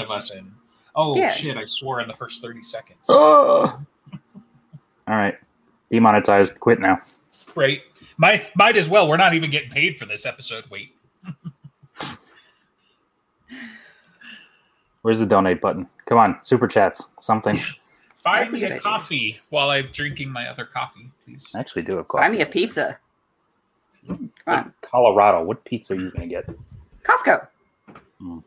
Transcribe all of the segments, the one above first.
of us in. Oh Yeah. shit! I swore in the first thirty seconds. Oh. All right. Demonetized. Quit now. Right? Might might as well. We're not even getting paid for this episode. Wait. Where's the donate button? Come on, super chats, something. Find That's me good a idea. coffee while I'm drinking my other coffee, please. I actually do have Buy coffee. me a pizza. Come on. Colorado. What pizza are you gonna get? Costco. Wow.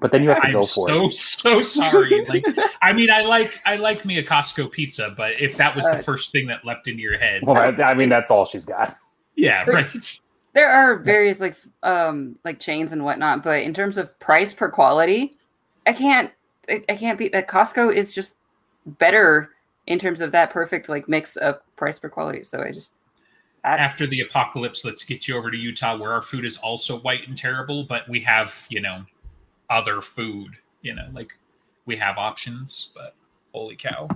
But then you have to I'm go for so it. so so sorry. Like, I mean, I like I like me a Costco pizza, but if that was the Uh, first thing that leapt into your head, Well, I, I mean, that's all she's got. yeah, but- right. There are various like um like chains and whatnot, but in terms of price per quality, I can't I, I can't beat that. Costco is just better in terms of that perfect like mix of price per quality. So I just I, After the apocalypse, let's get you over to Utah, where our food is also white and terrible, but we have you know other food. You know, like we have options, but holy cow!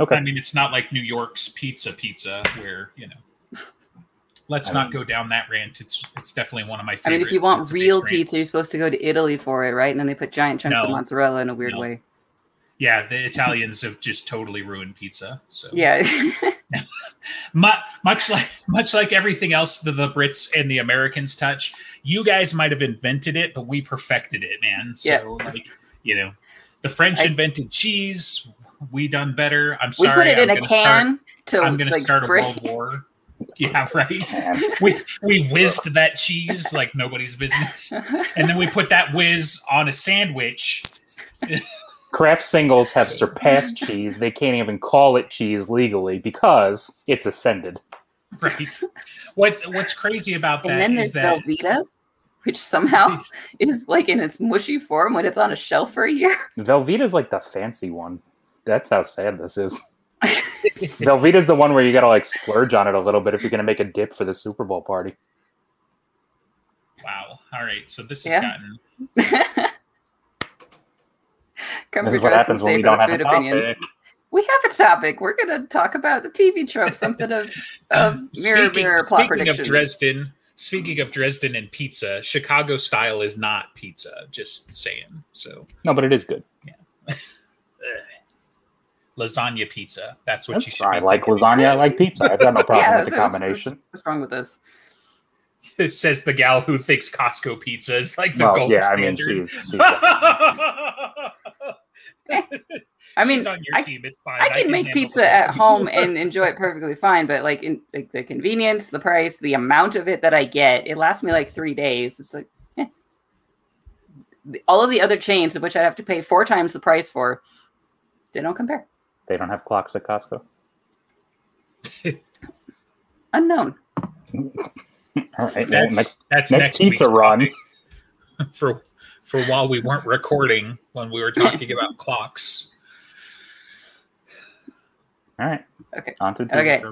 Okay. I mean, it's not like New York's pizza pizza, where you know. Let's I not mean- go down that rant. It's it's definitely one of my I favorite. mean, if you want pizza-based real rants. pizza, you're supposed to go to Italy for it, right? And then they put giant chunks of mozzarella in a weird No. way. Yeah, the Italians have just totally ruined pizza. So Yeah. Much like much like everything else that the Brits and the Americans touch, you guys might have invented it, but we perfected it, man. So Yeah. like you know, the French I- invented cheese. We done better. I'm sorry. we put it in I'm a can Start, to I'm going to like start spray. a world war. Yeah, right. We we whizzed that cheese like nobody's business, and then we put that whiz on a sandwich. Kraft singles have surpassed cheese. They can't even call it cheese legally because it's ascended. Right. What what's crazy about that? and that then is there's that Velveeta, which somehow is like in its mushy form when it's on a shelf for a year. Velveeta's like the fancy one. That's how sad this is. Velveeta's the one where you gotta like splurge on it a little bit if you're gonna make a dip for the Super Bowl party. wow. All right, so this has Yeah. gotten Come This is what happens when we don't have a topic. opinions. We have a topic. We're gonna talk about the TV trope, something of of mirror speaking, mirror plot speaking predictions. of Dresden, speaking of Dresden and pizza, Chicago style is not pizza. Just saying. So No, but it is good. Yeah. lasagna pizza. That's what you That's should. I like thinking. lasagna. I like pizza. I've got no problem Yeah, with the so what's- combination. What's wrong with this? It says the gal who thinks Costco pizza is like the Well, gold yeah, I mean, standard. she's, she's I mean, She's on your I- team. It's fine. I can make pizza it. at home and enjoy it perfectly fine, but like in like the convenience, the price, the amount of it that I get, it lasts me like three days. It's like eh. All of the other chains of which I have to pay four times the price for, they don't compare. they don't have clocks at Costco. Unknown. All right, That's next that's next next pizza week's run. for for while we weren't recording when we were talking about clocks. All right. Okay. On to TV Okay.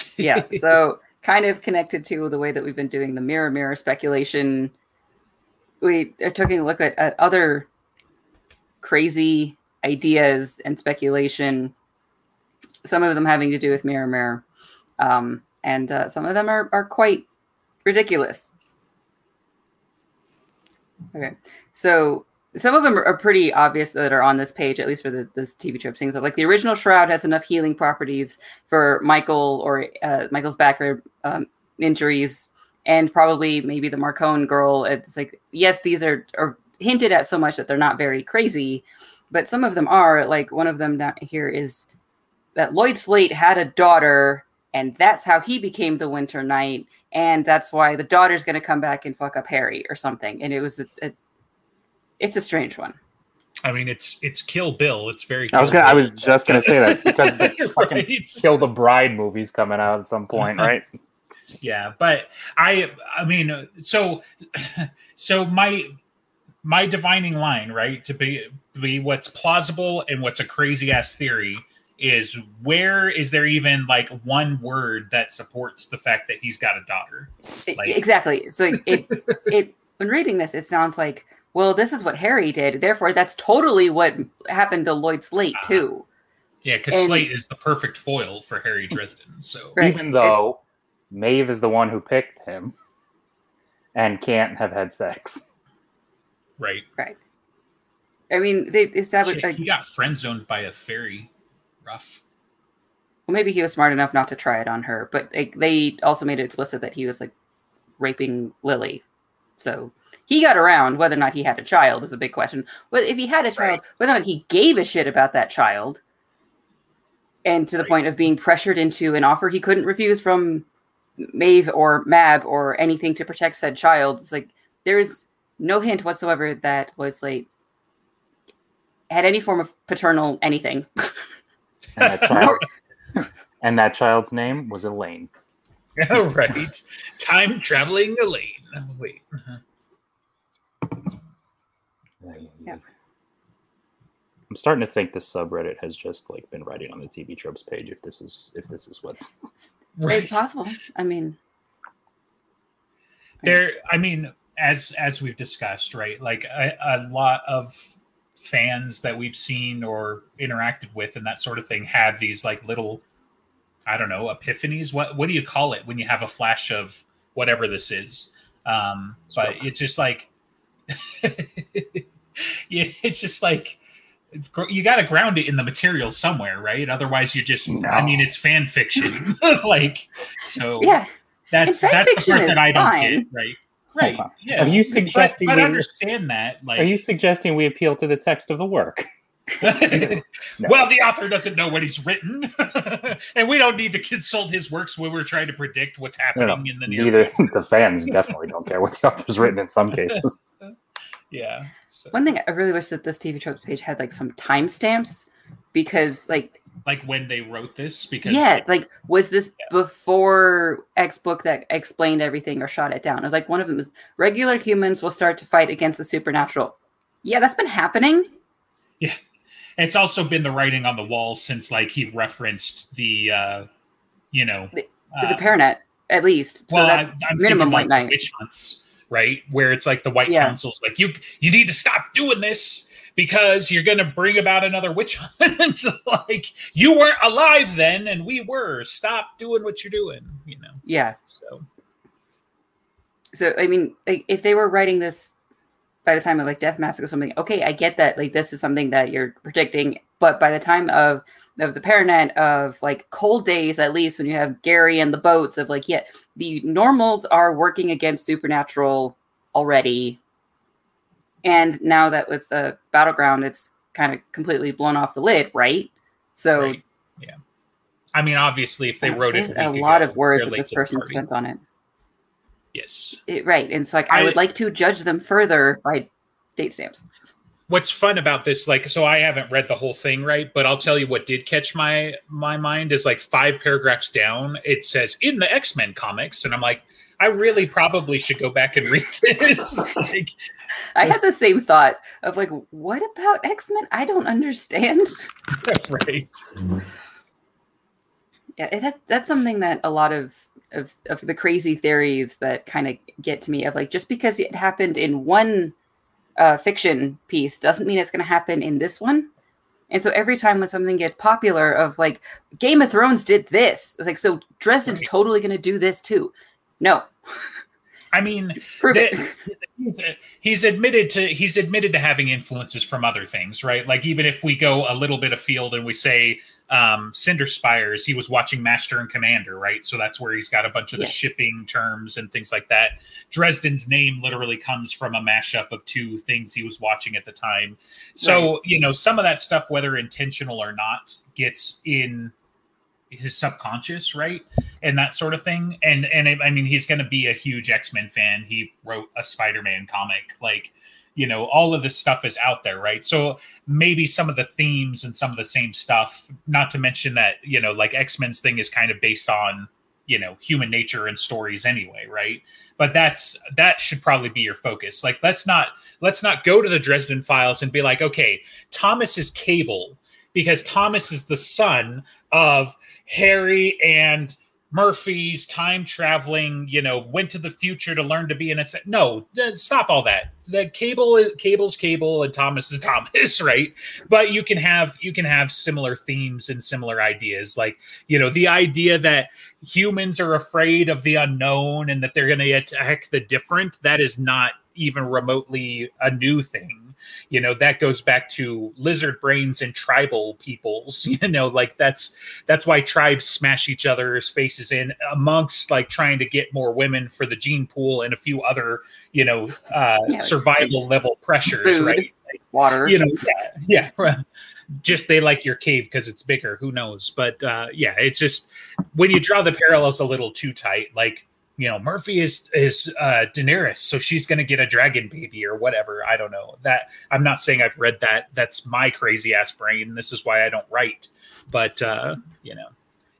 yeah so kind of connected to the way that we've been doing the mirror mirror speculation we are taking a look at, at other crazy ideas and speculation some of them having to do with mirror mirror um, and uh, some of them are, are quite ridiculous okay so some of them are pretty obvious that are on this page, at least for the this TV trope things. Like the original shroud has enough healing properties for Michael or uh, Michael's back or um, injuries, and probably maybe the Marcone girl. It's like yes, these are, are hinted at so much that they're not very crazy, but some of them are. Like one of them down here is that Lloyd Slate had a daughter, and that's how he became the Winter Knight, and that's why the daughter's going to come back and fuck up Harry or something. And it was a, a it's a strange one. I mean, it's it's Kill Bill. It's very. I was gonna. I Bill. was just gonna say that it's because the fucking Right. Kill the Bride movie's coming out at some point, right? yeah but i i mean uh, so so my my divining line right to be be what's plausible and what's a crazy ass theory is where is there even like one word that supports the fact that he's got a daughter Like- exactly. So it it when reading this, it sounds like, well, this is what Harry did. Therefore, that's totally what happened to Lloyd Slate Uh-huh. too. yeah because slate is the perfect foil for harry dresden so Right. Even though Maeve is the one who picked him, and can't have had sex. Right. Right. I mean, they established Shit, like he got friend zoned by a fairy. Rough. well, maybe he was smart enough not to try it on her, but like, they also made it explicit that he was like raping Lily. So he got around. Whether or not he had a child is a big question. But if he had a child, whether or not he gave a shit about that child, and to the Right. point of being pressured into an offer he couldn't refuse from Maeve or Mab or anything to protect said child, it's like there's no hint whatsoever that was like had any form of paternal anything. And that child, and that child's name was Elaine. right. Time traveling Elaine. Oh, Wait. Uh-huh. Yeah. I'm starting to think this subreddit has just like been writing on the TV tropes page. If this is if this is what's Right. It's possible. I mean, there i mean as as we've discussed right like a, a lot of fans that we've seen or interacted with and that sort of thing have these like little i don't know epiphanies what what do you call it when you have a flash of whatever this is um but it's just like yeah it's just like you got to ground it in the material somewhere right otherwise you just i mean it's fan fiction like so yeah, that's that's the part that I don't fine. get. Right. Right. on. Yeah. Are you suggesting But, we- understand that, like, Are you suggesting we appeal to the text of the work? well, the author doesn't know what he's written, and we don't need to consult his works when we're trying to predict what's happening No, no, in the near. Neither the fans definitely don't care what the author's written in some cases. Yeah. So, one thing I really wish that this TV tropes page had like some timestamps because, like, like when they wrote this, because yeah, it's like, was this before X book that explained everything or shot it down? It was like one of them is regular humans will start to fight against the supernatural. Yeah, that's been happening. Yeah it's also been the writing on the wall since like he referenced the, uh you know, The- uh, the Paranet, at least. So well, that's I, I'm minimum white like, knight. witch hunts, right? Where it's like the White Yeah. Council's like, you you need to stop doing this because you're going to bring about another witch hunt. like you weren't alive then, and we were. Stop doing what you're doing. You know. yeah. So so I mean, like, if they were writing this by the time of like Death Mask or something, okay, I get that. Like, this is something that you're predicting, but by the time of of the Paranet of like cold days, at least when you have Gary and the boats of like, yeah, the normals are working against supernatural already, and now that with the battleground, it's kind of completely blown off the lid, right? So right. yeah. I mean, obviously, if they wrote there's it, a week lot ago, of words that this person spent on it. Yes. It- right, and so like I, I- would like to judge them further by date stamps. what's fun about this like so i haven't read the whole thing right but i'll tell you what did catch my my mind is like five paragraphs down it says in the x-men comics and i'm like i really probably should go back and read this like, I had the same thought of like, what about X Men? I don't understand. right Yeah, that, that's something that a lot of, of of the crazy theories that kind of get to me of like just because it happened in one uh, fiction piece doesn't mean it's going to happen in this one. And so every time when something gets popular, of like Game of Thrones did this, it's like so Dresden's Right. totally going to do this too. No, i mean The- he's, he's admitted to he's admitted to having influences from other things right? Like even if we go a little bit afield and we say um cinder spires he was watching master and commander right? So that's where he's got a bunch of the shipping terms and things like that. Dresden's name literally comes from a mashup of two things he was watching at the time. So you know some of that stuff whether intentional or not gets in his subconscious right and that sort of thing. And and I mean, he's going to be a huge X Men fan. He wrote a Spider Man comic, like you know, all of this stuff is out there, right? So maybe some of the themes and some of the same stuff. Not to mention that you know, like X Men's thing is kind of based on you know human nature and stories anyway, right? But that's that should probably be your focus. Like let's not let's not go to the Dresden Files and be like, okay, Thomas is Cable because Thomas is the son of Harry and Murphy's time traveling, you know, went to the future to learn to be an assassin. No, stop all that. The cable is cable's cable and Thomas is Thomas, right? But you can have you can have similar themes and similar ideas. Like, you know, the idea that humans are afraid of the unknown and that they're going to attack the different, that is not even remotely a new thing you know that goes back to lizard brains and tribal peoples you know like that's that's why tribes smash each other's faces in amongst like trying to get more women for the gene pool and a few other you know uh Yeah, like survival level pressures food. right Water. you know yeah, yeah just they like your cave because it's bigger who knows but uh yeah it's just when you draw the parallels a little too tight like you know murphy is is uh daenerys so she's gonna get a dragon baby or whatever. I don't know. That i'm not saying i've read that. That's my crazy ass brain. This is why i don't write. But uh you know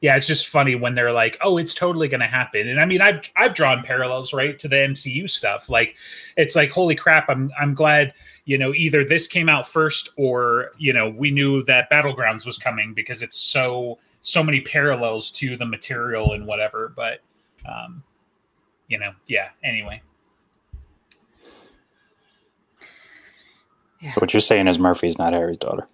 yeah it's just funny when they're like oh it's totally gonna happen. And i mean i've i've drawn parallels right to the mcu stuff. Like it's like holy crap i'm i'm glad you know either this came out first or you know we knew that battlegrounds was coming because it's so so many parallels to the material and whatever. But um you know yeah anyway So what you're saying is Murphy's not Harry's daughter.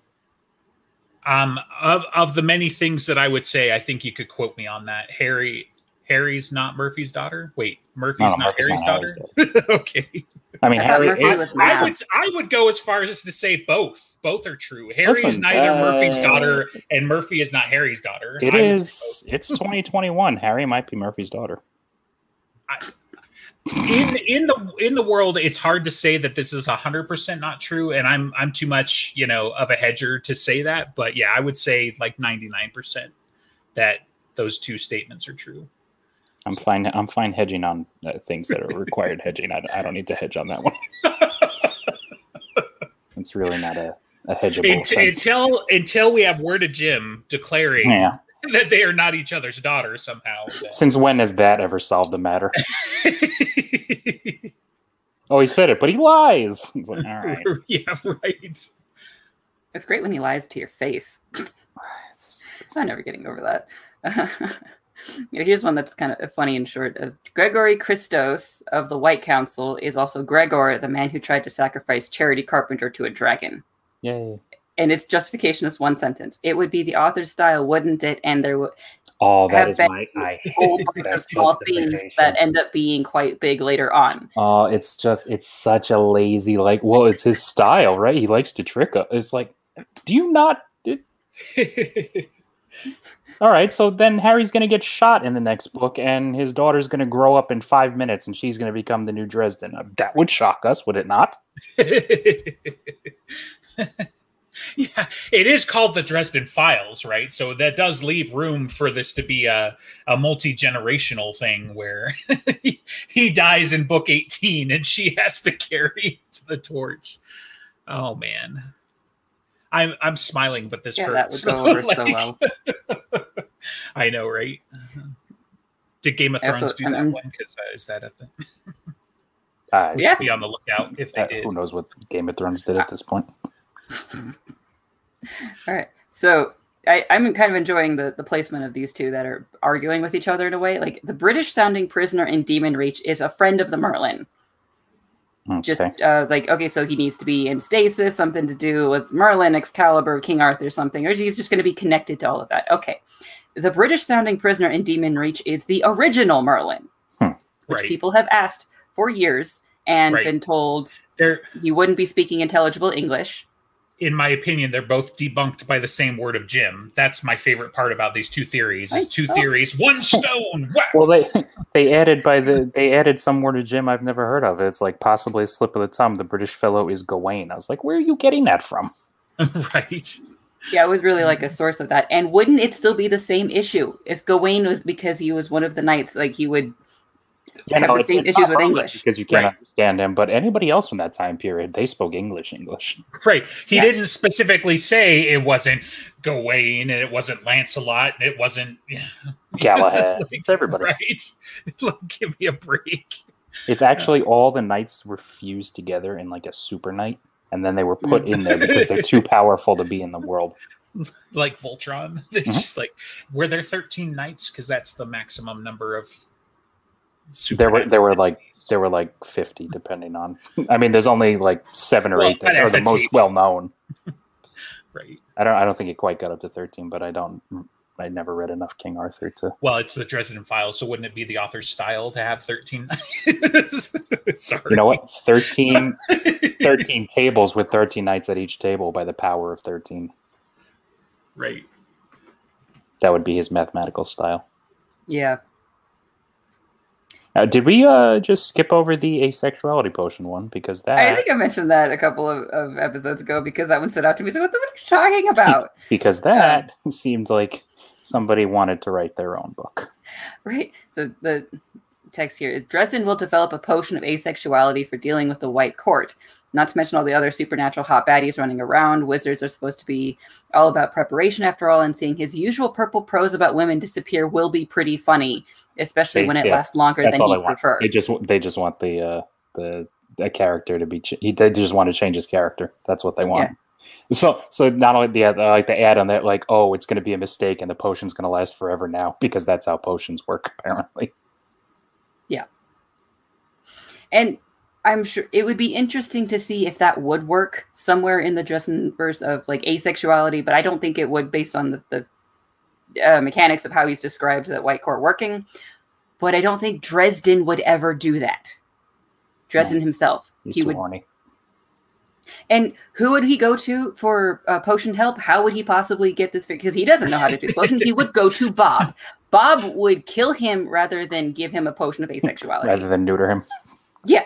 um of of the many things that i would say i think you could quote me on that harry harry's not murphy's daughter wait murphy's No, not Murphy's harry's not daughter Harry's okay I mean, I Harry. Murphy it- was I would I would go as far as to say both. Both are true. Harry is neither uh, Murphy's daughter, and Murphy is not Harry's daughter. it I is. It's 2021. Harry might be Murphy's daughter. In in the in the world. It's hard to say that this is hundred percent not true, and I'm I'm too much you know of a hedger to say that. But yeah, I would say like ninety nine percent that those two statements are true. I'm fine. I'm fine hedging on uh, things that are required hedging. I, I don't need to hedge on that one. It's really not a, a hedgeable Unt- until until we have word of Jim declaring Yeah. that they are not each other's daughters somehow. then- Since when has that ever solved the matter? Oh, he said it, but he lies. It's like, all right. yeah, right. It's great when he lies to your face. I'm never getting over that. Yeah, here's one that's kind of funny and short. Uh, Gregory Cristos of the White Council is also Gregor, the man who tried to sacrifice Charity Carpenter to a dragon. Yay. And its justification is one sentence. It would be the author's style, wouldn't it? And there would Oh, that Have is been my. I a whole bunch that of small themes justification. that end up being quite big later on. Oh, it's just it's such a lazy like. Well, it's his style, right? He likes to trick us. It's like, do you not? it- all right, so then Harry's gonna get shot in the next book, and his daughter's gonna grow up in five minutes, and she's gonna become the new Dresden. That would shock us, would it not? yeah, it is called the Dresden Files, right? So that does leave room for this to be a, a multi generational thing where he, he dies in book 18 and she has to carry the torch. Oh, man. I'm, I'm smiling, but this Yeah, that hurts. would go over so well. I know, right? Did Game of Yeah, Thrones so- do that I'm- one? Because uh, is that a thing? Uh, Yeah. Be on the lookout if they uh, did. who knows what Game of Thrones did at this point? All right. So I, I'm kind of enjoying the, the placement of these two that are arguing with each other in a way. Like the British sounding prisoner in Demon Reach is a friend of the Merlin. Okay. Just uh, like, okay, so he needs to be in stasis, something to do with Merlin, Excalibur, King Arthur, something, or he's just going to be connected to all of that. Okay. The British sounding prisoner in Demon Reach is the original Merlin, which Right. people have asked for years and Right. been told They're, you wouldn't be speaking intelligible English. In my opinion, they're both debunked by the same word of Jim. That's my favorite part about these two theories. Is I- two theories, one stone. Whack! Well, they they added by the they added some word of Jim I've never heard of. It's like possibly a slip of the tongue. The British fellow is Gawain. I was like, where are you getting that from? right. Yeah, it was really like a source of that. And wouldn't it still be the same issue if Gawain was because he was one of the knights? Like he would. Yeah, Have the same issues not with English. because you can't Right. understand him. But anybody else from that time period, they spoke English. English. Right. He Yeah. didn't specifically say it wasn't Gawain and it wasn't Lancelot and it wasn't Galahad. Like, It's everybody. Right. Like, Give me a break. It's actually all the knights were fused together in like a super knight, and then they were put in there because they're too powerful to be in the world. like Voltron. It's Mhm. just like were there 13 knights because that's the maximum number of. There were there were like there were like fifty, depending on. I mean, there's only like seven or Well, eight that are the the most well known. right. I don't I don't think it quite got up to thirteen, but I don't. I never read enough King Arthur to. Well, it's the Dresden Files, so wouldn't it be the author's style to have 13? Sorry. You know what? 13, 13 tables with thirteen knights at each table by the power of thirteen. right. That would be his mathematical style. Yeah. Uh, did we uh, just skip over the asexuality potion one because that I think I mentioned that a couple of, of episodes ago because that one stood out to me. So what the what are you talking about? because that seemed like somebody wanted to write their own book. right. So the text here is Dresden will develop a potion of asexuality for dealing with the White Court. Not to mention all the other supernatural hot baddies running around. Wizards are supposed to be all about preparation after all, and seeing his usual purple prose about women disappear will be pretty funny, especially See, when it yeah, lasts longer than he they prefer. They just they just want the uh, the a character to be. Ch- he- they just want to change his character. That's what they want. So so not only the uh, like the add on that like oh it's going to be a mistake and the potion's going to last forever now because that's how potions work apparently. Yeah. And I'm sure it would be interesting to see if that would work somewhere in the Dresden verse of like asexuality, but I don't think it would based on the, the uh, mechanics of how he's described the White Court working. But I don't think Dresden would ever do that. Dresden himself, He's he would. horny. And who would he go to for uh, potion help? How would he possibly get this? Because he doesn't know how to do the potion. He would go to Bob. Bob would kill him rather than give him a potion of asexuality. rather than neuter him. Yeah.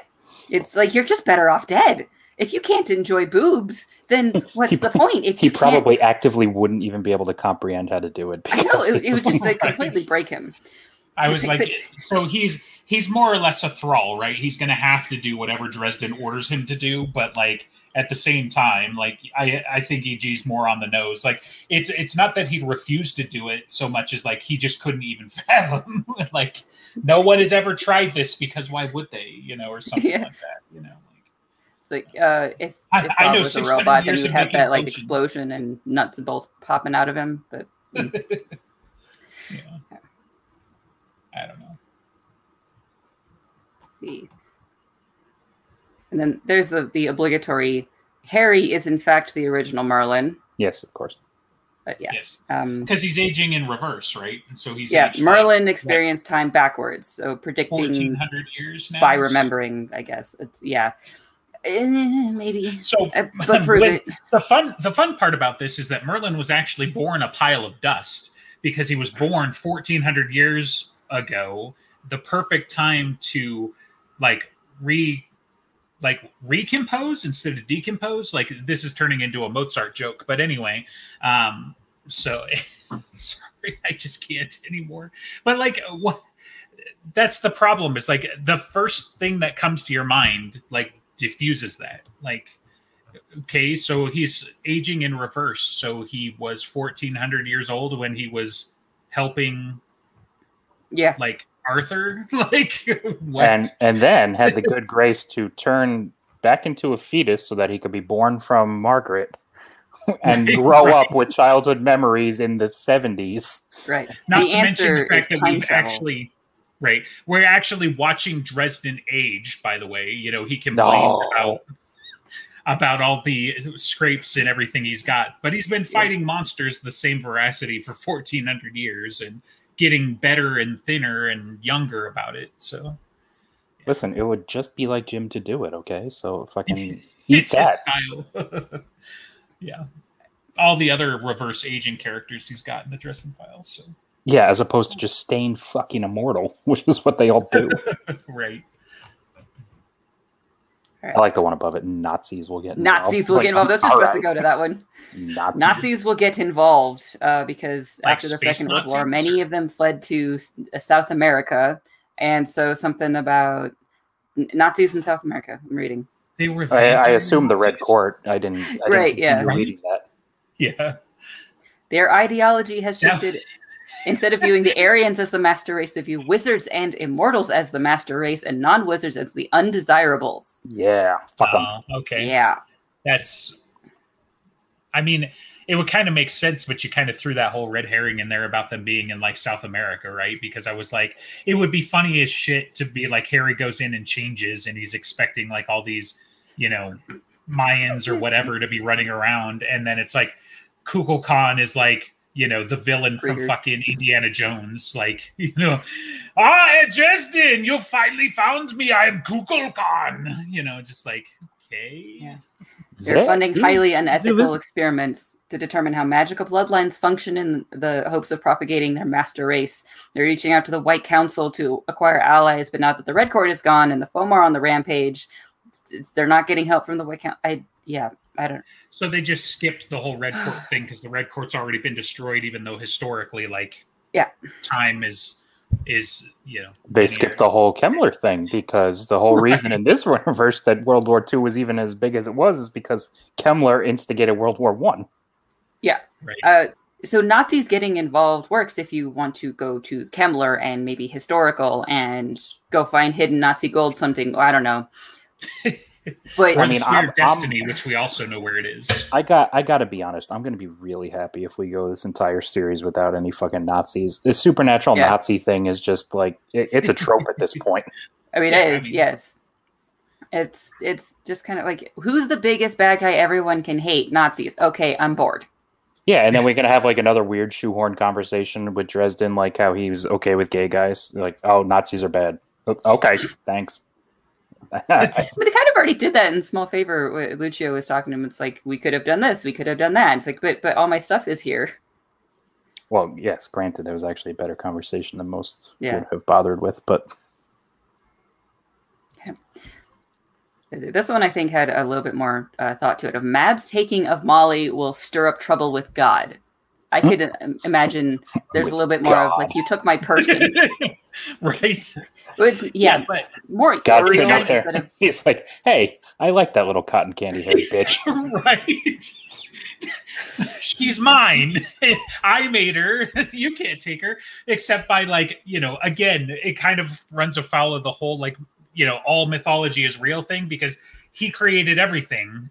It's like you're just better off dead. If you can't enjoy boobs, then what's He- the point? If He you can't- probably actively wouldn't even be able to comprehend how to do it. I know it, it would just like- like, completely break him. I was But- like, so he's he's more or less a thrall, right? He's going to have to do whatever Dresden orders him to do, but like at the same time, like I I think EG's more on the nose. Like it's it's not that he refused to do it so much as like he just couldn't even fathom. like no one has ever tried this because why would they? You know, or something Yeah. like that. You know, like uh, if, I- if I Bob know was a robot, then years he would have that like potions. explosion and nuts and bolts popping out of him. But yeah. I don't know. let's see. And then there's the the obligatory. Harry is in fact the original Merlin. yes, of course. But yeah, Yes, um, because he's aging in reverse, right? And so he's yeah. aged, like, Merlin experienced time backwards, so predicting fourteen hundred years now by so- remembering. I guess it's yeah, maybe. So, Uh, but prove it. the fun the fun part about this is that Merlin was actually born a pile of dust because he was born 1400 years ago the perfect time to like re like recompose instead of decompose like this is turning into a Mozart joke but anyway um so sorry I just can't anymore but like what that's the problem is like the first thing that comes to your mind like diffuses that like okay so he's aging in reverse so he was 1400 years old when he was helping Yeah, like arthur like what And and then had the good grace to turn back into a fetus so that he could be born from Margaret and Right, grow up with childhood memories in the 70s. right. not the to mention answer the fact is that we've travel. actually right? We're actually watching dresden age by the way. You know he complains No. about about all the scrapes and everything he's got. But he's been fighting monsters the same veracity for 1400 years and getting better and thinner and younger about it so. Listen, it would just be like Jim to do it, okay? So fucking eat it's that. style. Yeah. All the other reverse aging characters he's got in the Dresden files so Yeah, as opposed to just staying fucking immortal, which is what they all do. right I like the one above it. Nazis will get involved. Nazis will like, get involved. Those are all supposed to go to that one. Nazis. Nazis will get involved uh, because Like after the space Second World War, Nazis? many of them fled to uh, South America, and so something about Nazis in South America. I'm reading. they were I, I assume the Red Court. I didn't. I didn't Right, yeah. reading that. yeah Their ideology has Yeah. shifted. Instead of viewing the Aryans as the master race, they view wizards and immortals as the master race, and non-wizards as the undesirables. Yeah, fuck 'em. Uh, okay Yeah, that's i mean it would kind of make sense, but you kind of threw that whole red herring in there about them being in like South America, right? Because I was like, it would be funny as shit to be like Harry goes in and changes, and he's expecting like all these, you know, Mayans or whatever to be running around, and then it's like Kukulkan is like you know the villain from Triggered. fucking Indiana Jones, like you know, ah, Justin, you finally found me. I'm Kukulkan. You know, just like okay, Yeah. They're funding highly unethical this- experiments to determine how magical bloodlines function in the hopes of propagating their master race. They're reaching out to the White Council to acquire allies, but now that the Red Court is gone and the Foam are on the rampage, it's- it's- they're not getting help from the White Council. I yeah, I don't. So they just skipped the whole red court thing because the red court's already been destroyed, even though historically, like, Yeah. time is is you know They skipped the whole Kemmler thing because the whole reason in this universe that World War II was even as big as it was is because Kemmler instigated World War One. right. Uh, so Nazis getting involved works if you want to go to Kemmler and maybe historical and go find hidden Nazi gold something. I don't know. But or I the mean, Spear I'm- of Destiny, which we also know where it is. I got I got to be honest. I'm going to be really happy if we go this entire series without any fucking Nazis. The supernatural Yeah. Nazi thing is just like it, it's a trope at this point. I mean, Yeah, I it is mean- yes. It's it's just kind of like who's the biggest bad guy everyone can hate? Nazis. Okay, I'm bored. Yeah, and then we're gonna have like another weird shoehorn conversation with Dresden, like how he was okay with gay guys. Like, oh, Nazis are bad. Okay, thanks. But they kind of already did that in Small Favor. Lucio was talking to him. It's like we could have done this, we could have done that. It's like, but but all my stuff is here. well, yes, granted, it was actually a better conversation than most Yeah. would have bothered with, but This one I think had a little bit more uh, thought to it. Of Mab's taking of Molly will stir up trouble with God. I could uh, imagine there's a little bit more of like you took my person. right. It's yeah, but more God's real sitting up there. of He's like, "Hey, I like that little cotton candy haired bitch." right. She's mine. I made her. You can't take her. Except by like, you know, again, it kind of runs afoul of the whole like, you know, all mythology is real thing because he created everything.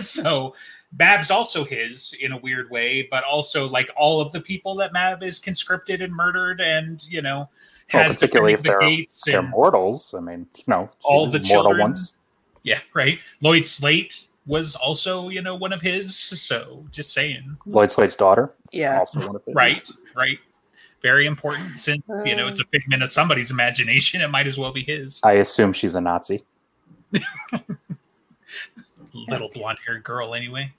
so Mab's also his in a weird way, but also like all of the people that Mab is conscripted and murdered and, you know, Well, particularly if they're the gates they're and mortals. I mean, you know, All the mortal children. once. yeah, right. Lloyd Slate was also, you know, one of his. So just saying. Lloyd Slate's daughter, yeah. also one of his. Right, right. Very important since you know it's a figment of somebody's imagination. It might as well be his I assume she's a Nazi. little blonde haired girl, anyway.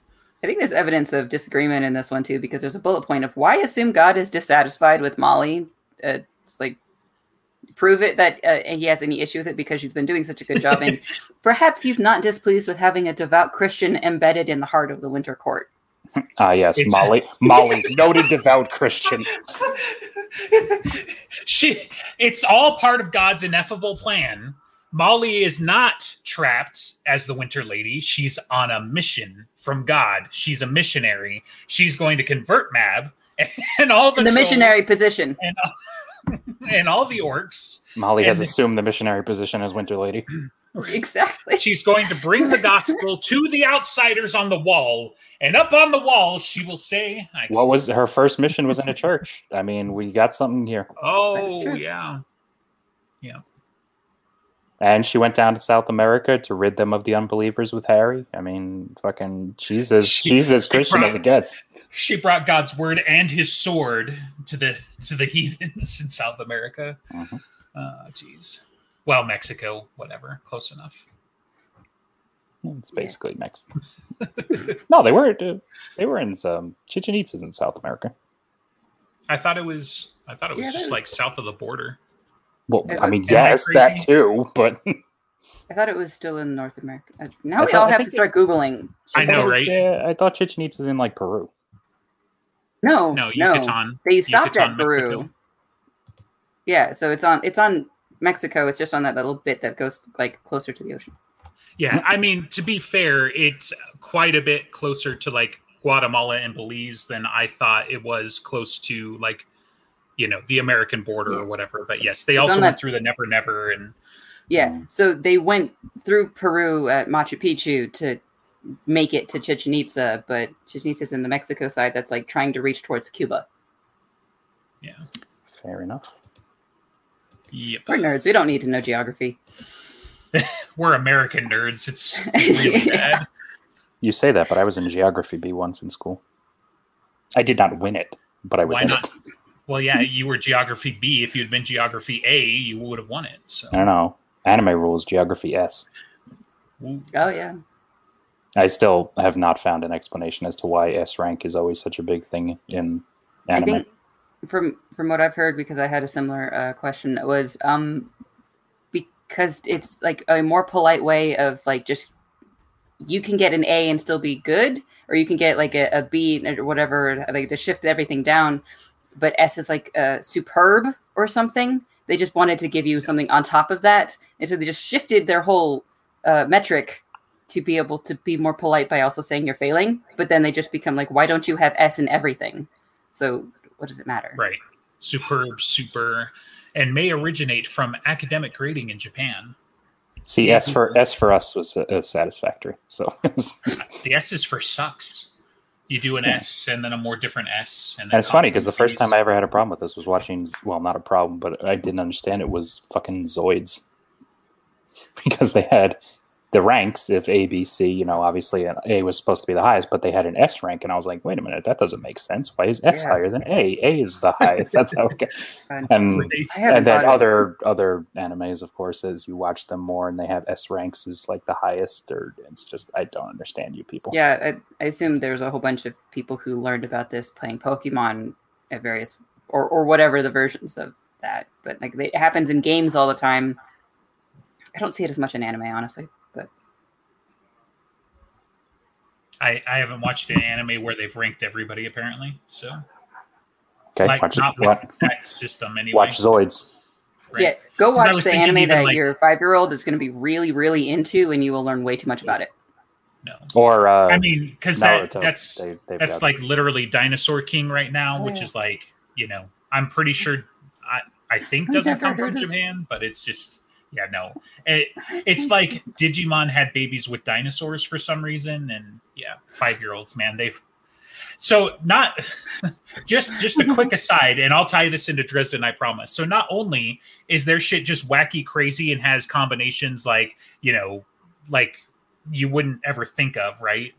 I think there's evidence of disagreement in this one too, because there's a bullet point of why assume God is dissatisfied with Molly. Uh, it's like prove it that uh, he has any issue with it because she's been doing such a good job, and perhaps he's not displeased with having a devout Christian embedded in the heart of the Winter Court. Ah, yes, It's- Molly. Molly, noted devout Christian. she, it's all part of God's ineffable plan. Molly is not trapped as the Winter Lady. She's on a mission from God. She's a missionary. She's going to convert Mab and all the In the trolls missionary position. and, and all the orcs. Molly has assumed the missionary position as Winter Lady. Exactly. She's going to bring the gospel to the outsiders on the wall, and up on the wall, she will say, I, What was her first mission? Was in a church. I mean, we got something here. "Oh yeah, yeah, And she went down to South America to rid them of the unbelievers with Harry. I mean, fucking Jesus, She- she's as she Christian brought- as it gets. She brought God's word and His sword to the to the heathens in South America." Mhm. Uh, jeez. Well, Mexico, whatever, close enough. It's basically next. no, they were uh, they were in um, Chichen Itza's in South America. I thought it was. I thought it was Yeah, just like south of the border. Well, Uh, I mean, Am I yes, that crazy? too, but I thought it was still in North America. Uh, Now I we thought- all have to start Googling. I know, right? Yeah, I thought Chichen Itza's in like Peru. No, No, no. They stopped Yucatan, at Peru. Mexico. Yeah, so it's on it's on Mexico. It's just on that little bit that goes like closer to the ocean. Yeah, I mean, to be fair, it's quite a bit closer to like Guatemala and Belize than I thought it was close to like, you know, the American border Yeah. or whatever. But yes, they It's also went that- through the Never Never and Yeah, so they went through Peru at Machu Picchu to make it to Chichen Itza, but Chichen Itza's in the Mexico side that's like trying to reach towards Cuba. Yeah. Fair enough. Yep. We're nerds. We don't need to know geography. We're American nerds. It's really Yeah. bad. You say that, but I was in geography B once in school. I did not win it, but I was Why in not? it. Well, yeah, you were geography B. If you'd been geography A, you would have won it. So I don't know. Anime rules geography S. Ooh. Oh yeah. I still have not found an explanation as to why S rank is always such a big thing in anime. I think from from what I've heard, because I had a similar uh, question, was um because it's like a more polite way of like just you can get an A and still be good, or you can get like a, a B or whatever, like to shift everything down. But S is like uh, superb or something. They just wanted to give you something on top of that, and so they just shifted their whole uh, metric to be able to be more polite by also saying you're failing. But then they just become like, why don't you have S in everything? So what does it matter? right, superb, super, and may originate from academic grading in Japan. See, S for S for us was uh, satisfactory. So The S is for sucks. You do an Yeah. S and then a more different S, and, and it's funny because the first time I ever had a problem with this was watching. Well, not a problem, but I didn't understand it was fucking Zoids because they had the ranks. If A, B, C, you know, obviously A was supposed to be the highest, but they had an S rank, and I was like, wait a minute, that doesn't make sense. Why is S Yeah. higher than A? A is the highest. That's how. It, Fine. and and then thought of- other other animes, of course, as you watch them more, and they have S ranks is like the highest. Or it's just I don't understand you people. Yeah, I, I assume there's a whole bunch of people who learned about this playing Pokemon at various or or whatever the versions of that. But like it happens in games all the time. I don't see it as much in anime, honestly. But I, I haven't watched an anime where they've ranked everybody apparently. So Okay, like watch not with that system anyway. watch Zoids. right? yeah, go watch the anime that like- your five year old is going to be really, really into, and you will learn way too much about it. No, Or uh, I mean because that that's They- they've that's got- like literally Dinosaur King right now, Oh, which yeah. is like you know I'm pretty sure I I think I've doesn't come from heard of- Japan, but it's just yeah no. It, it's like Digimon had babies with dinosaurs for some reason, and yeah five year olds man they've so not just just a quick aside and i'll tie this into dresden i promise. So not only is their shit just wacky crazy and has combinations like you know like you wouldn't ever think of right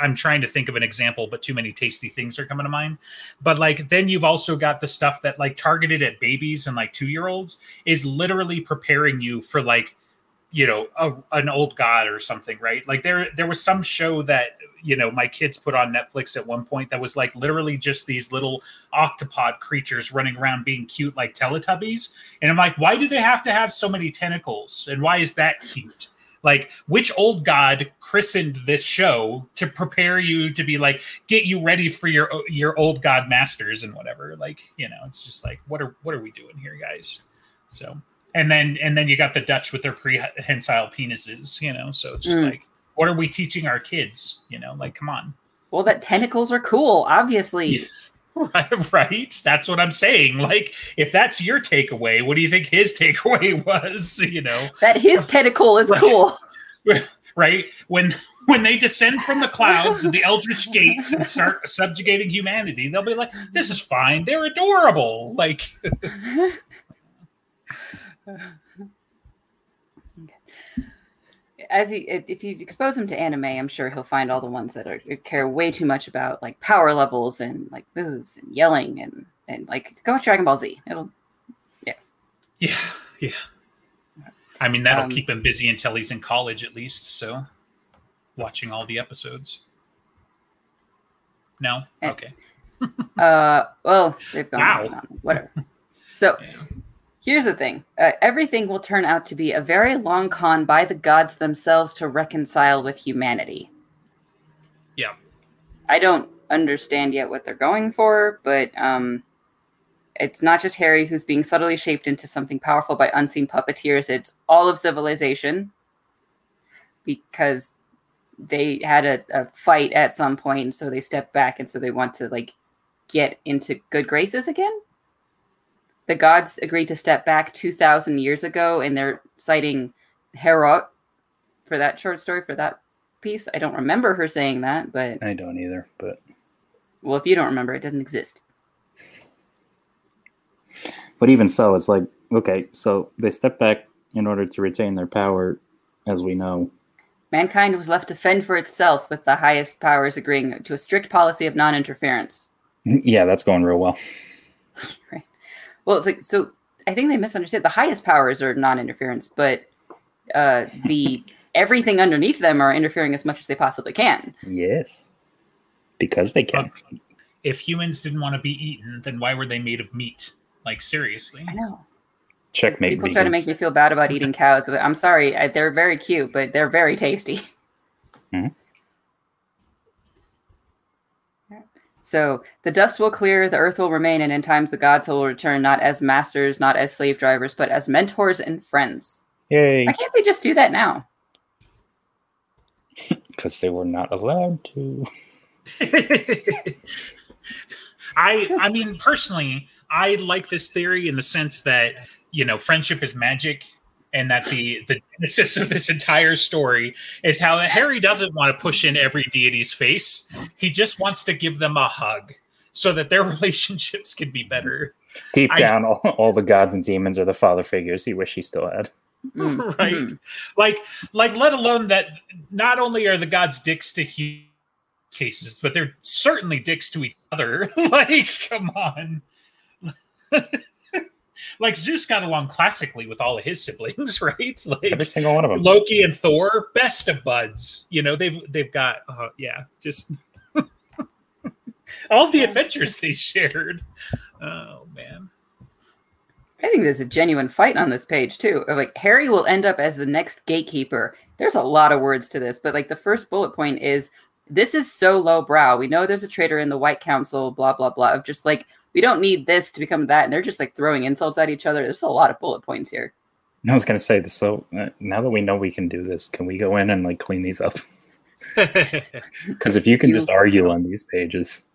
i'm trying to think of an example but too many tasty things are coming to mind. But like then you've also got the stuff that like targeted at babies and like two year olds is literally preparing you for like you know a, an old god or something right? Like there there was some show that you know my kids put on netflix at one point that was like literally just these little octopod creatures running around being cute like teletubbies. And i'm like why do they have to have so many tentacles? And why is that cute like which old god christened this show to prepare you to be like get you ready for your your old god masters and whatever like you know it's just like what are what are we doing here guys so and then and then you got the Dutch with their prehensile penises, you know. So it's just Mm. like, what are we teaching our kids? You know, like, come on, Well, that tentacles are cool, obviously. Right? right? That's what I'm saying. Like, if that's your takeaway, what do you think his takeaway was? You know, That his tentacle is Right. cool. right? When when they descend from the clouds and the eldritch gates and start subjugating humanity, they'll be like, "This is fine. They're adorable." Like, As he, if you expose him to anime, I'm sure he'll find all the ones that are care way too much about like power levels and like moves and yelling and and like go watch Dragon Ball Z. It'll yeah, yeah. Yeah. I mean, that'll Um, keep him busy until he's in college, at least. So, watching all the episodes. No, Eh. okay. Uh, well, they've gone Wow. on, on, whatever. So Yeah. Here's the thing: uh, everything will turn out to be a very long con by the gods themselves to reconcile with humanity. Yeah. I don't understand yet what they're going for, but um, it's not just Harry who's being subtly shaped into something powerful by unseen puppeteers. It's all of civilization because they had a, a fight at some point, so they stepped back, and so they want to like get into good graces again. The gods agreed to step back two thousand years ago, and they're citing Herod for that short story for that piece. I don't remember her saying that, but I don't either, but well, if you don't remember, it doesn't exist. but even so, it's like okay, so they step back in order to retain their power, as we know. Mankind was left to fend for itself, with the highest powers agreeing to a strict policy of non-interference. Yeah, that's going real well. right. Well, it's like so. I think they misunderstood. The highest powers are non-interference, but uh, the everything underneath them are interfering as much as they possibly can. Yes, because they can. If humans didn't want to be eaten, then why were they made of meat? Like seriously. I know. Checkmate. People try to make me feel bad about eating cows. But I'm sorry, I, they're very cute, but they're very tasty. Mhm. So the dust will clear, the earth will remain, and in times the gods will return, not as masters, not as slave drivers, but as mentors and friends. Yay! Why can't they just do that now? Because they were not allowed to. I I mean personally, I like this theory in the sense that you know friendship is magic, and that the the genesis of this entire story is how Harry doesn't want to push in every deity's face. He just wants to give them a hug so that their relationships can be better. Deep I- down, all, all the gods and demons are the father figures he wish he still had. Mm, right mhm. like like let alone that not only are the gods dicks to human cases but they're certainly dicks to each other like come on like zeus got along classically with all of his siblings right Every single one of them. loki and thor best of buds you know they've they've got uh, yeah just all the adventures they shared oh man I think there's a genuine fight on this page too. Like Harry will end up as the next gatekeeper. There's a lot of words to this, but like the first bullet point is this is so low brow. We know there's a traitor in the White Council, blah blah blah. Of just like we don't need this to become that, and they're just like throwing insults at each other. There's a lot of bullet points here. I was gonna say this. So uh, now that we know we can do this, can we go in and like clean these up? Because if you can just argue on these pages,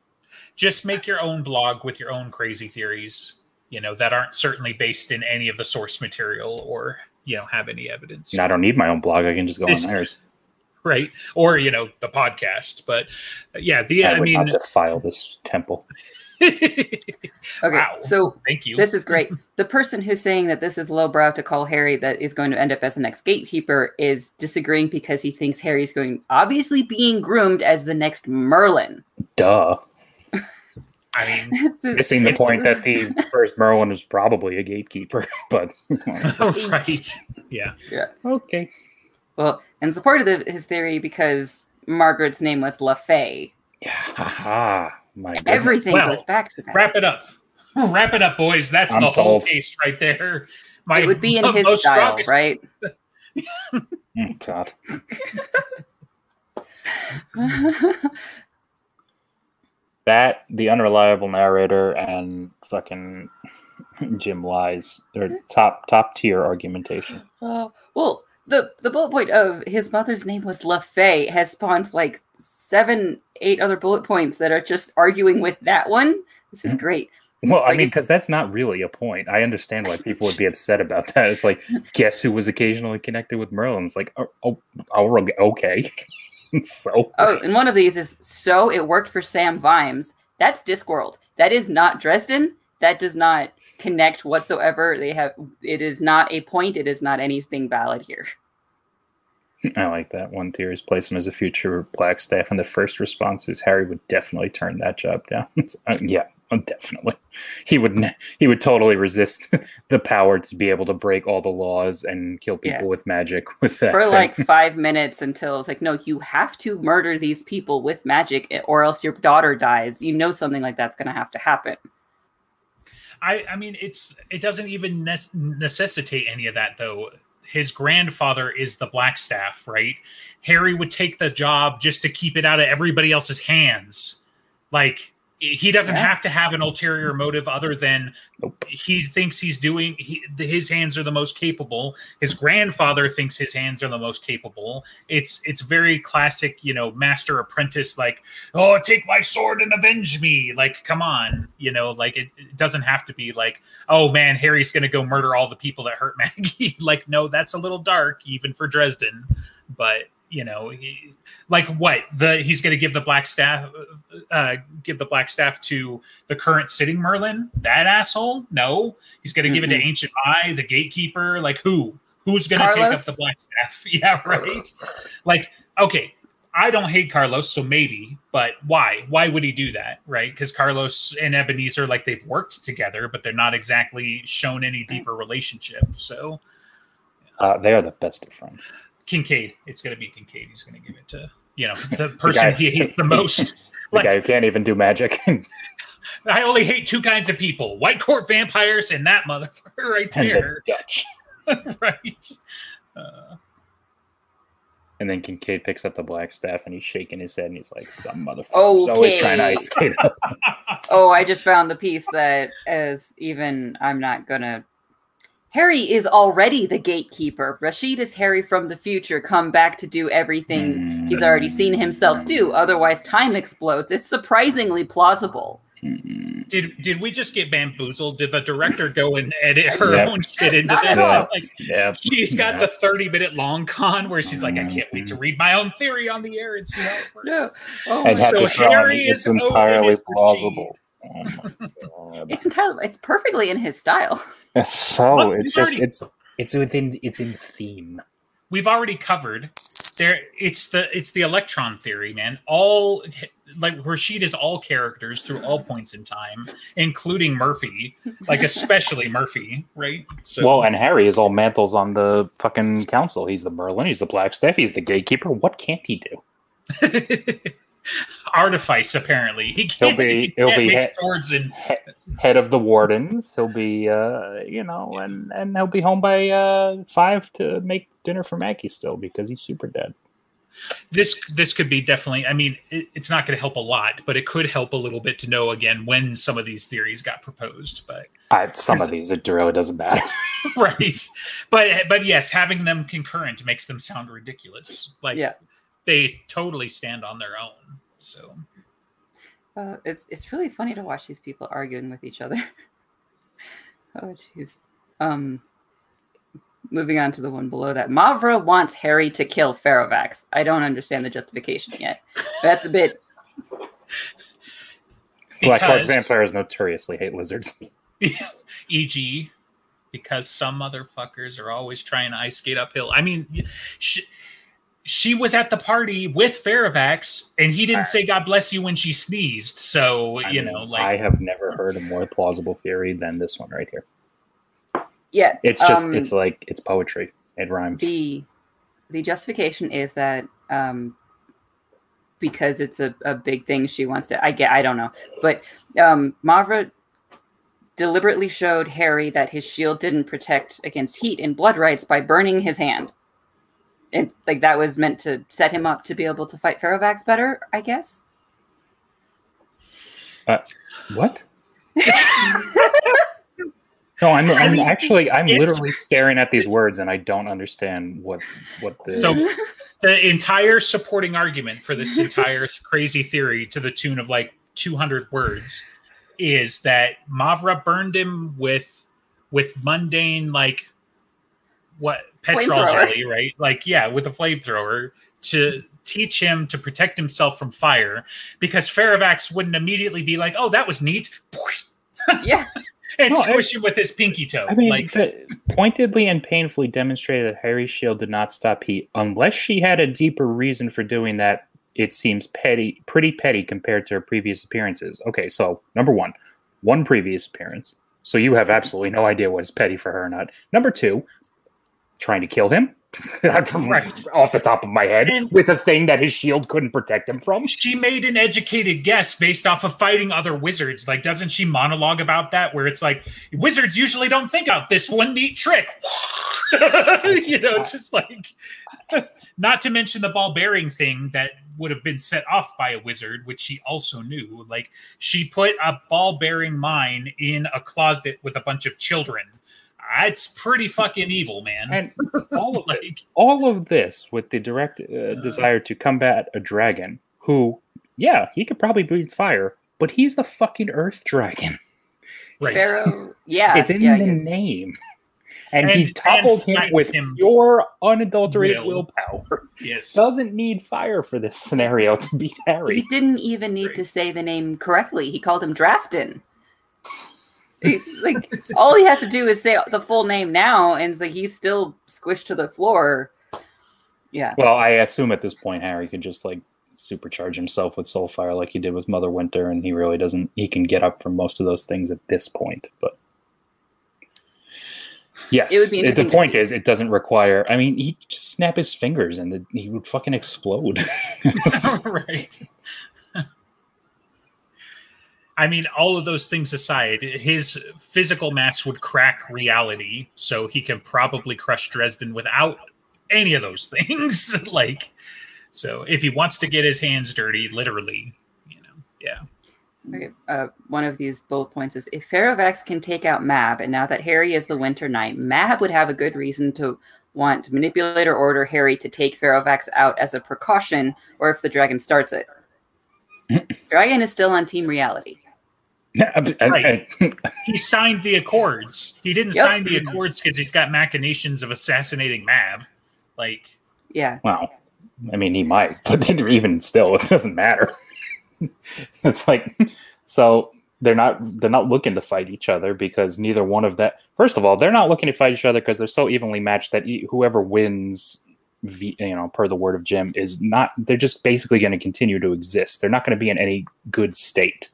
just make your own blog with your own crazy theories you know that aren't certainly based in any of the source material or you know have any evidence I don't need my own blog. I can just go on theirs. right or you know the podcast but uh, yeah the I i would mean not defile this temple. Okay, Wow. so thank you this is great. The person who's saying that this is lowbrow to call Harry that is going to end up as the next gatekeeper is disagreeing because he thinks Harry's going obviously being groomed as the next Merlin. Duh. i mean Missing the point that the first Merlin was probably a gatekeeper, but right yeah yeah, okay. Well, in support of the, his theory, because Margaret's name was LeFay, Yeah, haha. My goodness. everything Well, goes back to that. wrap it up wrap it up boys that's I'm the whole sold. case right there my it would be in his most style, strongest- right? Oh, God. That the unreliable narrator and fucking Jim lies or top top tier argumentation. Uh, well, the the bullet point of his mother's name was LeFay has spawned like seven, eight other bullet points that are just arguing with that one. This is Mhm. great. Well, I mean, because that's not really a point. I understand why people would be upset about that. It's like, guess who was occasionally connected with Merlin? It's like, oh, oh, oh okay. so, Oh, and one of these is so it worked for Sam Vimes. That's Discworld. That is not Dresden. That does not connect whatsoever. They have it is not a point. It is not anything valid here. I like that. One theory is place him as a future black staff, and the first response is Harry would definitely turn that job down. Uh, yeah, uh, definitely. He would. Ne- he would totally resist the power to be able to break all the laws and kill people Yeah. with magic. With that, For thing. like five minutes until it's like, no, you have to murder these people with magic, eh, or else your daughter dies. You know something like that's going to have to happen. I, I mean, it's it doesn't even nec- necessitate any of that though. His grandfather is the Blackstaff, right? Harry would take the job just to keep it out of everybody else's hands. Like he doesn't have to have an ulterior motive other than Nope. he thinks he's doing he, his hands are the most capable. His grandfather thinks his hands are the most capable. It's it's very classic you know master apprentice like oh take my sword and avenge me. Like come on you know like it, it doesn't have to be like oh man harry's gonna go murder all the people that hurt maggie. Like no that's a little dark even for dresden but you know, he, like what the he's going to give the black staff, uh, give the black staff to the current sitting Merlin. That asshole? No, he's going to give it to. Ancient Mai, the gatekeeper. Like who? Who's going to take up the black staff? Yeah, right. like okay, I don't hate Carlos, so maybe, but why? Why would he do that? Right? Because Carlos and Ebenezer, like they've worked together, but they're not exactly shown any deeper relationship. So Uh, they are the best of friends. Kincaid, it's going to be Kincaid. He's going to give it to you know the person guy- he hates the most. The Like guy who can't even do magic I only hate two kinds of people: white court vampires and that motherfucker right the there. Dutch. right. Uh, And then Kincaid picks up the black staff and he's shaking his head and he's like, "Some motherfucker's always trying to Okay. ice skate up." Oh, I just found the piece that as even I'm not gonna. Harry is already the gatekeeper. Rashid is Harry from the future, come back to do everything he's already seen himself do. Otherwise, time explodes. It's surprisingly plausible. Mm. did did we just get bamboozled? Did the director go and edit her Yeah. own shit into this? at all. Like Yeah. she's got Yeah. the thirty minute long con where she's like, I can't wait to read my own theory on the air and see how it works. No. Oh, I'd my- have So to throw in, Harry is entirely plausible. Oh it's entirely it's perfectly in his style. It's so Well, it's we've just already- it's it's within it's in theme. We've already covered there. It's the it's the electron theory, man. All like Rashid is all characters through all points in time, including Murphy, like especially Murphy, right? So Well, and Harry is all mantles on the fucking council. He's the Merlin, he's the Black Staff, he's the gatekeeper. What can't he do? artifice apparently he can't, be- he he'll be hit- swords and Head of the Wardens. He'll be uh you know, and and he'll be home by uh five to make dinner for Maggie still because he's super dead. this this could be definitely i mean it, it's not going to help a lot but it could help a little bit to know again when some of these theories got proposed but I, some of these it really doesn't matter. right but but yes having them concurrent makes them sound ridiculous like Yeah. They totally stand on their own so Uh, it's it's really funny to watch these people arguing with each other. oh jeez. Um moving on to the one below that. Mavra wants Harry to kill Ferrovax. I don't understand the justification yet. That's a bit Black Court because- vampires notoriously hate lizards. e.g because some motherfuckers are always trying to ice skate uphill i mean she, she was at the party with Ferrovax, and he didn't say "God bless you" when she sneezed. So I you mean, know, like I have never heard a more plausible theory than this one right here. yeah. It's just um, it's like it's poetry. It rhymes. the the justification is that um because it's a, a big thing she wants to i get i don't know but um mavra deliberately showed harry that his shield didn't protect against heat and blood rights by burning his hand and like that was meant to set him up to be able to fight Ferrovax better i guess uh, What? No, I'm, I'm actually I'm it's- literally staring at these words and I don't understand what what the So the entire supporting argument for this entire crazy theory to the tune of like 200 words is that Mavra burned him with with mundane like what petrol jelly, right? Like yeah, with a flamethrower to teach him to protect himself from fire because Ferrovax wouldn't immediately be like, "Oh, that was neat." yeah And No, I- squish him with his pinky toe. I mean, like the, pointedly and painfully demonstrated that Harry's shield did not stop heat, unless she had a deeper reason for doing that. It seems petty, pretty petty compared to her previous appearances. Okay, so number one, one previous appearance, so you have absolutely no idea what is petty for her or not. Number two, trying to kill him, Right. off the top of my head, And- with a thing that his shield couldn't protect him from. she made an educated guess based off of fighting other wizards. Like, doesn't she monologue about that? Where it's like, wizards usually don't think out this one neat trick. you know, it's just like, not to mention the ball bearing thing that would have been set off by a wizard, which she also knew. Like, she put a ball bearing mine in a closet with a bunch of children. It's pretty fucking evil, man. And all of this, like, all of this with the direct uh, desire to combat a dragon who, yeah, he could probably breathe fire, but he's the fucking earth dragon. right. pharaoh yeah it's in yeah, the name. and, he toppled and him with him pure unadulterated will. willpower. Yes. Doesn't need fire for this scenario to beat Harry. He didn't even need to say the name correctly. He called him Drafton. It's like all he has to do is say the full name now, and it's like he's still squished to the floor. Yeah. Well, I assume at this point Harry could just like supercharge himself with Soulfire like he did with Mother Winter, and he really doesn't. He can get up from most of those things at this point, but. Yes, It the point see. is, it doesn't require. I mean, he just snap his fingers and it, he would fucking explode. right. I mean, all of those things aside, his physical mass would crack reality, so he can probably crush Dresden without any of those things. like, so if he wants to get his hands dirty, literally, you know, yeah. Okay, uh, one of these bullet points is if Ferrovax can take out Mab, and now that Harry is the Winter Knight, Mab would have a good reason to want to manipulate or order Harry to take Ferrovax out as a precaution, or if the dragon starts it. dragon is still on Team Reality. Right. He signed the accords. He didn't Yep. sign the accords because he's got machinations of assassinating Mab. Like, Yeah. Well, I mean, he might, but even still, it doesn't matter. it's like so they're not they're not looking to fight each other because neither one of that. First of all, they're not looking to fight each other because they're so evenly matched that e- whoever wins, v, you know, per the word of Jim, is not. They're just basically going to continue to exist. They're not going to be in any good state.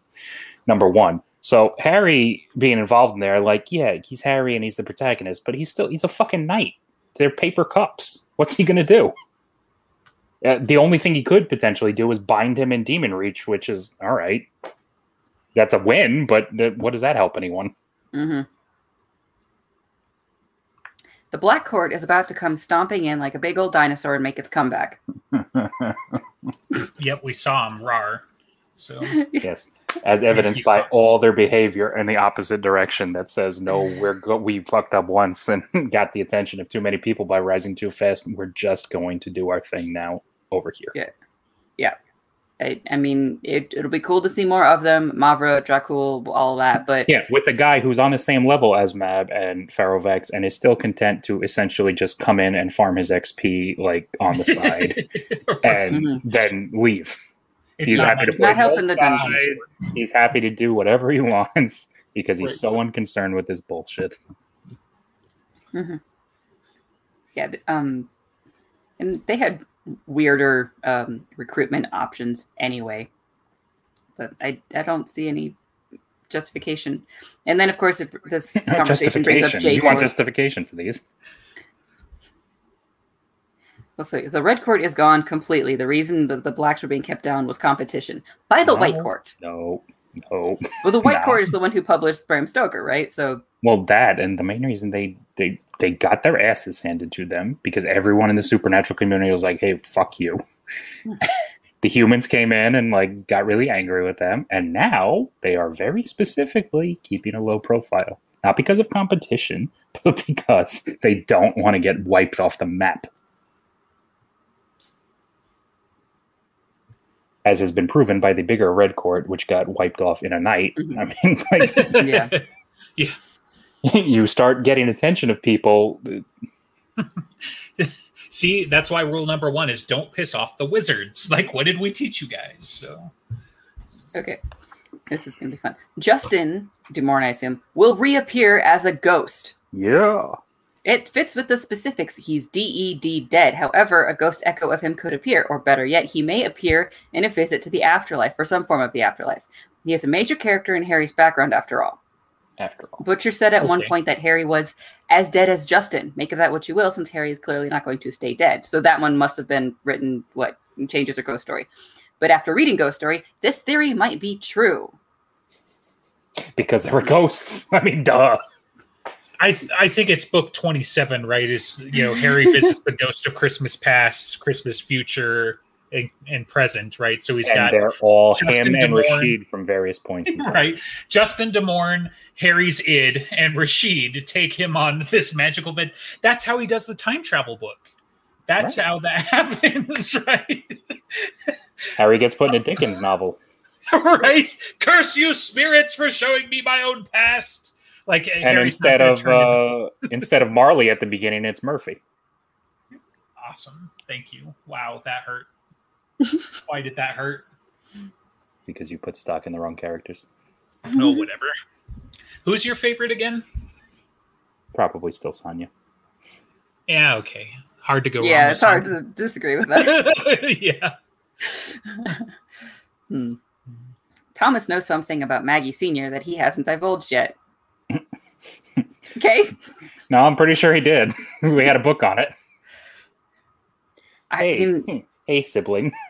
Number one. So Harry being involved in there, like, yeah, he's Harry and he's the protagonist, but he's still he's a fucking knight. They're paper cups. What's he gonna do? Uh, the only thing he could potentially do is bind him in Demon Reach, which is all right. That's a win, but uh, what does that help anyone? hmm The Black Court is about to come stomping in like a big old dinosaur and make its comeback. yep, we saw him, rar. So, yes, as evidenced by all their behavior in the opposite direction that says, "No, we're go- we fucked up once and got the attention of too many people by rising too fast. We're just going to do our thing now over here." Yeah yeah i, I mean, it, it'll be cool to see more of them, Mavra, Dracul, all that. But Yeah, with a guy who's on the same level as Mab and Ferrovax and is still content to essentially just come in and farm his XP like on the side and Mhm. then leave. It's he's not happy to play House both in the Dungeon. He's happy to do whatever he wants because he's so unconcerned with this bullshit. yeah, um, and they had weirder um, recruitment options anyway. But I, I don't see any justification. And then, of course, it, this conversation brings up. Jay. You want justification for these? Well, so the red court is gone completely. The reason that the blacks were being kept down was competition by the white court. No, no. Well, the white No. court is the one who published Bram Stoker, right? So Well, that and the main reason they they they got their asses handed to them because everyone in the supernatural community was like, "Hey, fuck you." Hmm. the humans came in and like got really angry with them, and now they are very specifically keeping a low profile, not because of competition, but because they don't want to get wiped off the map. As has been proven by the bigger red court, which got wiped off in a night. Mhm. I mean, like, Yeah. you start getting attention of people. See, that's why rule number one is don't piss off the wizards. Like, what did we teach you guys? So, Okay. This is going to be fun. Justin DuMorne, I assume, will reappear as a ghost. Yeah. It fits with the specifics. He's DED dead. However, a ghost echo of him could appear, or better yet, he may appear in a visit to the afterlife or some form of the afterlife. He is a major character in Harry's background, after all. After all. Butcher said at one point that Harry was as dead as Justin. Make of that what you will, since Harry is clearly not going to stay dead. So that one must have been written, what, in Changes or Ghost Story. But after reading Ghost Story, this theory might be true. Because there were ghosts. I mean, duh. I I think it's book twenty seven, right? Is you know Harry visits the ghost of Christmas past, Christmas future, and, and present, right? So he's and got they're all Justin him and DuMorne. Rashid from various points. right Justin DuMorne, Harry's id, and Rashid take him on this magical bed. That's how he does the time travel book. That's Right. how that happens, right? Harry gets put in a Dickens novel. right? Curse you, spirits, for showing me my own past. Like and Harry's not instead of uh, instead of Marley at the beginning, it's Murphy. awesome. Thank you. Wow, that hurt. Why did that hurt? because you put stock in the wrong characters. No, whatever. Who's your favorite again? Probably still Sanya. Yeah, okay. Hard to go. yeah, wrong it's hard some- to disagree with that. yeah. Hmm. Thomas knows something about Maggie Senior that he hasn't divulged yet. Okay, No, I'm pretty sure he did. we had a book on it. I Hey, mean, hmm, hey, sibling.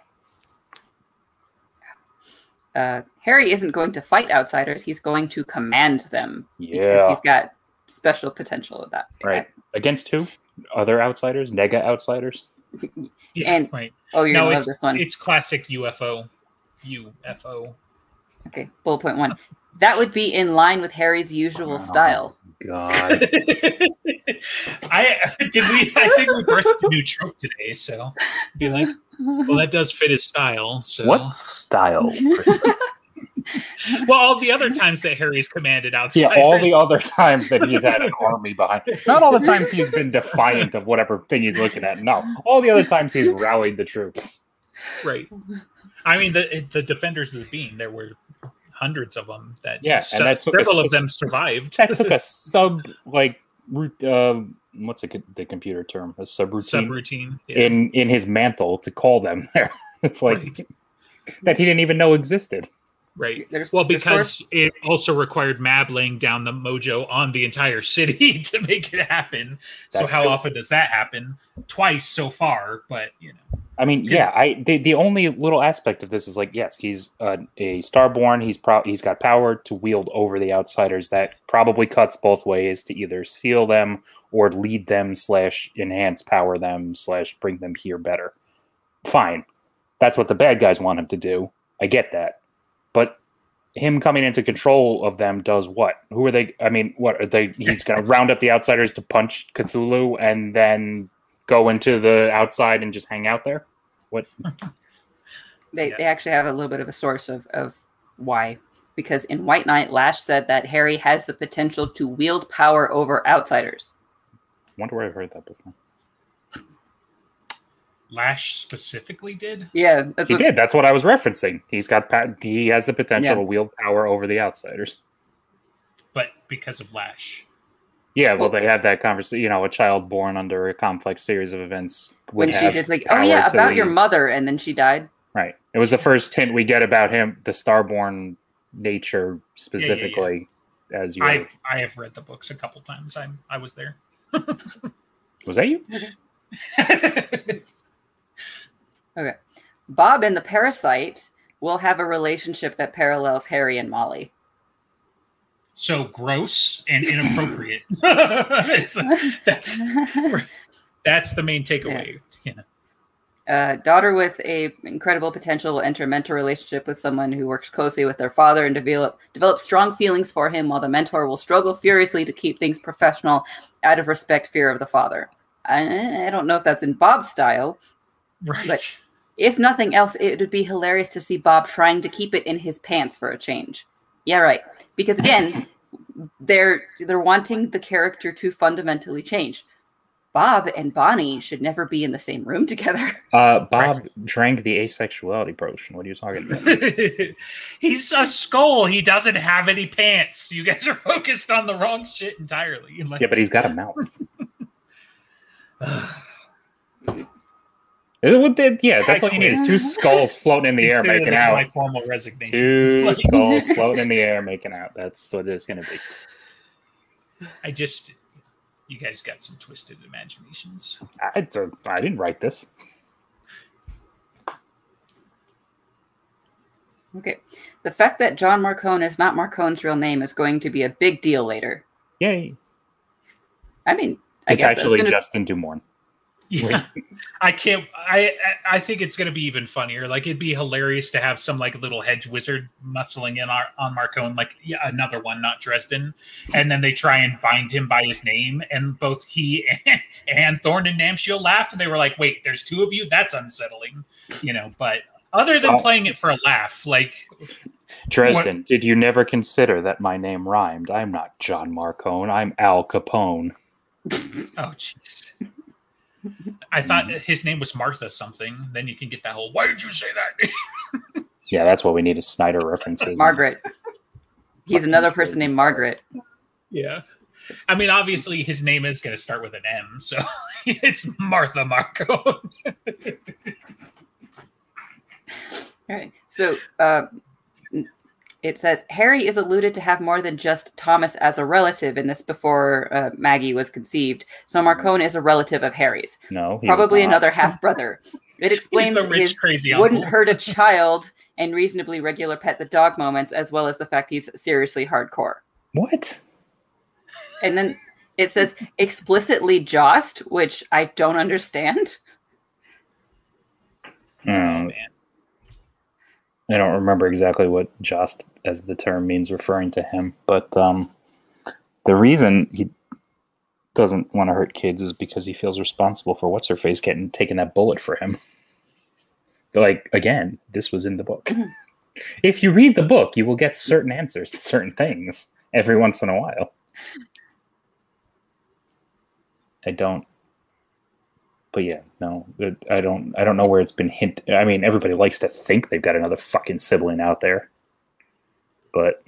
uh, Harry isn't going to fight outsiders; he's going to command them because he's got special potential at that. right. Against who? Other outsiders? Nega outsiders? Yeah, And- right. Oh, you're No, gonna love it's this one. it's classic UFO. UFO. Okay, bullet point one. That would be in line with Harry's usual Oh. style. God. I did we I think we birthed a new trope today, so be like, well, that does fit his style. So what style? well, all the other times that Harry's commanded outside. yeah, all the other times that he's had an army behind. Not all the times he's been defiant of whatever thing he's looking at. No, all the other times he's rallied the troops. right. I mean, the the defenders of the beam. There were hundreds of them. That Yeah, and several us- of them survived. That took a sub like root. Uh, what's the, the computer term? A subroutine subroutine. Yeah. in in his mantle to call them there. It's like Right. that he didn't even know existed. Right. There's, Well, because it also required Mab laying down the mojo on the entire city to make it happen. So how too. often does that happen? Twice so far, but you know. I mean, yeah, I the, the only little aspect of this is like, yes, he's uh, a starborn. He's pro- he's got power to wield over the outsiders. That probably cuts both ways to either seal them or lead them slash enhance power them slash bring them here better. Fine, that's what the bad guys want him to do. I get that, him coming into control of them does what? Who are they? I mean, what are they? He's going to round up the outsiders to punch Cthulhu and then go into the outside and just hang out there. What? they, Yeah. they actually have a little bit of a source of, of why. Because in White Knight, Lash said that Harry has the potential to wield power over outsiders. I wonder where I've heard that before. Lash specifically did. Yeah, that's He what, did. That's what I was referencing. He's got pa- he has the potential Yeah. to wield power over the outsiders. but because of Lash. Yeah, well, Well- they had that conversation. You know, a child born under a complex series of events when she have did like, oh power yeah, to about your mother, and then she died. Right. It was the first hint we get about him, the starborn nature specifically. As you I've I have read the books a couple times. I I was there. was that you? Bob and the parasite will have a relationship that parallels Harry and Molly. so gross and inappropriate. It's- that's that's the main takeaway. Know. uh, daughter with a incredible potential will enter a mentor relationship with someone who works closely with their father and develop develop strong feelings for him, while the mentor will struggle furiously to keep things professional out of respect fear of the father. I, I don't know if that's in Bob's style. Right. But- If nothing else, it would be hilarious to see Bob trying to keep it in his pants for a change. Yeah, right. Because again, they're they're wanting the character to fundamentally change. Bob and Bonnie should never be in the same room together. Uh, Bob drank the asexuality potion. What are you talking about? He's a skull. He doesn't have any pants. You guys are focused on the wrong shit entirely. Like, yeah, but he's got a mouth. It would- it- yeah, that's I all you need is two skulls floating in the air making out. My formal resignation. Two skulls floating in the air making out. That's what it's going to be. I just, you guys got some twisted imaginations. I, I didn't write this. Okay. The fact that John Marcone is not Marcone's real name is going to be a big deal later. Yay. I mean, I It's guess as actually soon as- Justin DuMorne. Yeah, I can't. I I think it's gonna be even funnier. Like it'd be hilarious to have some like little hedge wizard muscling in our, on Marcone, like yeah, another one, not Dresden, and then they try and bind him by his name, and both he and, and Thorn and Namshiel laugh, and they were like, "Wait, there's two of you? That's unsettling," you know. But Other than Oh. playing it for a laugh, like Dresden, did you never consider that my name rhymed? I'm not John Marcone. I'm Al Capone. oh jeez. I thought his name was Martha something. Then you can get that whole. Why did you say that? Yeah, that's what we need is Snyder references. Margaret. He's another person named Margaret. yeah. I mean, obviously, his name is going to start with an M, so it's Martha Marco. All right. So uh, it says Harry is alluded to have more than just Thomas as a relative in this before uh, Maggie was conceived. So Marcone is a relative of Harry's, No, he was probably not. another half brother. It explains the rich, his crazy wouldn't hurt a child and reasonably regular pet the dog moments, as well as the fact he's seriously hardcore. What? And then it says explicitly jossed, which I don't understand. Oh, man. I don't remember exactly what "jossed" as the term means referring to him, but um, the reason he doesn't want to hurt kids is because he feels responsible for what's her face getting taking that bullet for him. Like again, this was in the book. if you read the book, you will get certain answers to certain things every once in a while. I don't. But yeah, no, it- I don't. I don't know where it's been hint. I mean, everybody likes to think they've got another fucking sibling out there, but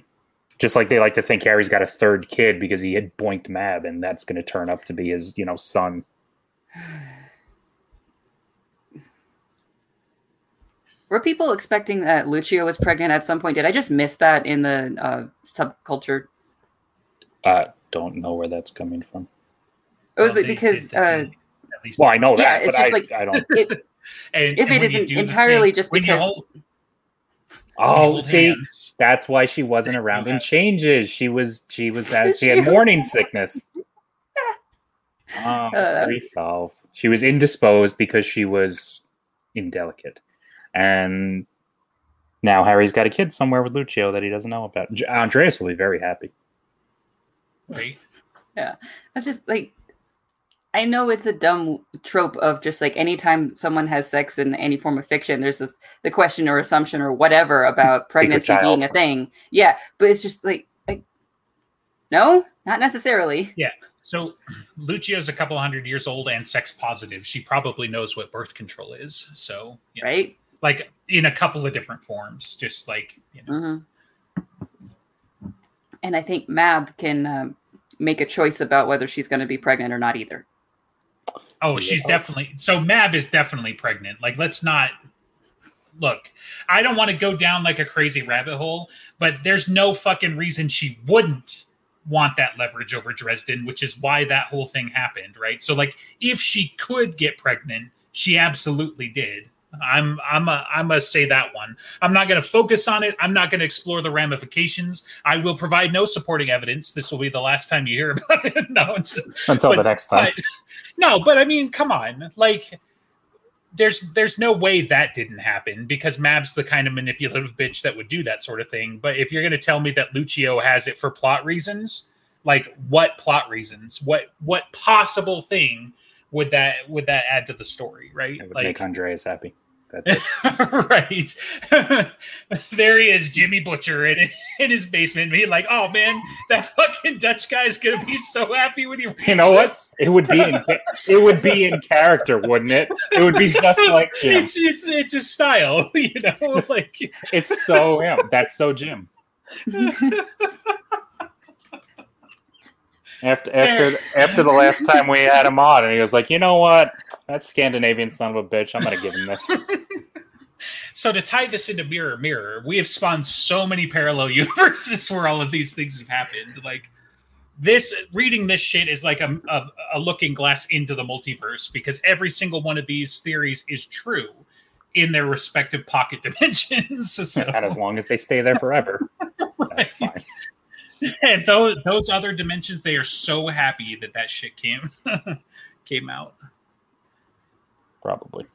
just like they like to think Harry's got a third kid because he had boinked Mab, and that's going to turn up to be his, you know, son. Were people expecting that Luccio was pregnant at some point? Did I just miss that in the uh, subculture? I don't know where that's coming from. Or was Well, it they because did the uh, deed, at least. Well, I know Yeah, that, it's but just I, like- I don't. it, and, if and it when you isn't entirely thing- just because- hold- Oh, see, hands, that's why she wasn't around in changes. She was, she was, had, she had morning sickness. Oh, Uh, pretty solved. She was indisposed because she was indelicate, and now Harry's got a kid somewhere with Luccio that he doesn't know about. Andreas will be very happy. right? That's just like I know it's a dumb trope of just like anytime someone has sex in any form of fiction, there's this the question or assumption or whatever about pregnancy being a thing. Yeah, but it's just like like no, not necessarily. Yeah. So Luccio's a couple hundred years old and sex positive. She probably knows what birth control is. So, you know, Right? like in a couple of different forms, just like you know. hmm And I think Mab can um, make a choice about whether she's going to be pregnant or not either. Oh, she's Yeah. definitely so. Mab is definitely pregnant. Like, let's not look. I don't want to go down like a crazy rabbit hole, but there's no fucking reason she wouldn't want that leverage over Dresden, which is why that whole thing happened, right? So, like, if she could get pregnant, she absolutely did. I'm I'm a, I must say that one. I'm not gonna focus on it. I'm not gonna explore the ramifications. I will provide no supporting evidence. This will be the last time you hear about it. no, it's just Until But- the next time. but- no, but I mean, come on. Like there's there's no way that didn't happen because Mab's the kind of manipulative bitch that would do that sort of thing. But if you're going to tell me that Luccio has it for plot reasons, like what plot reasons? What what possible thing would that would that add to the story, right? It would Like make Andreas happy. That's right. there he is, Jimmy Butcher in in his basement, being like, "Oh man, that fucking Dutch guy's gonna be so happy when he." You know what? It would be in it would be in character, wouldn't it? It would be just like Jim. It's it's it's his style, you know. Like It's so. That's so Jim. After after after the last time we had him on, and he was like, you know what? That Scandinavian son of a bitch. I'm gonna give him this. so to tie this into Mirror Mirror, we have spawned so many parallel universes where all of these things have happened. Like this, reading this shit is like a, a, a looking glass into the multiverse because every single one of these theories is true in their respective pocket dimensions. So, And as long as they stay there forever, that's fine. and those those other dimensions, they are so happy that that shit came came out. Probably.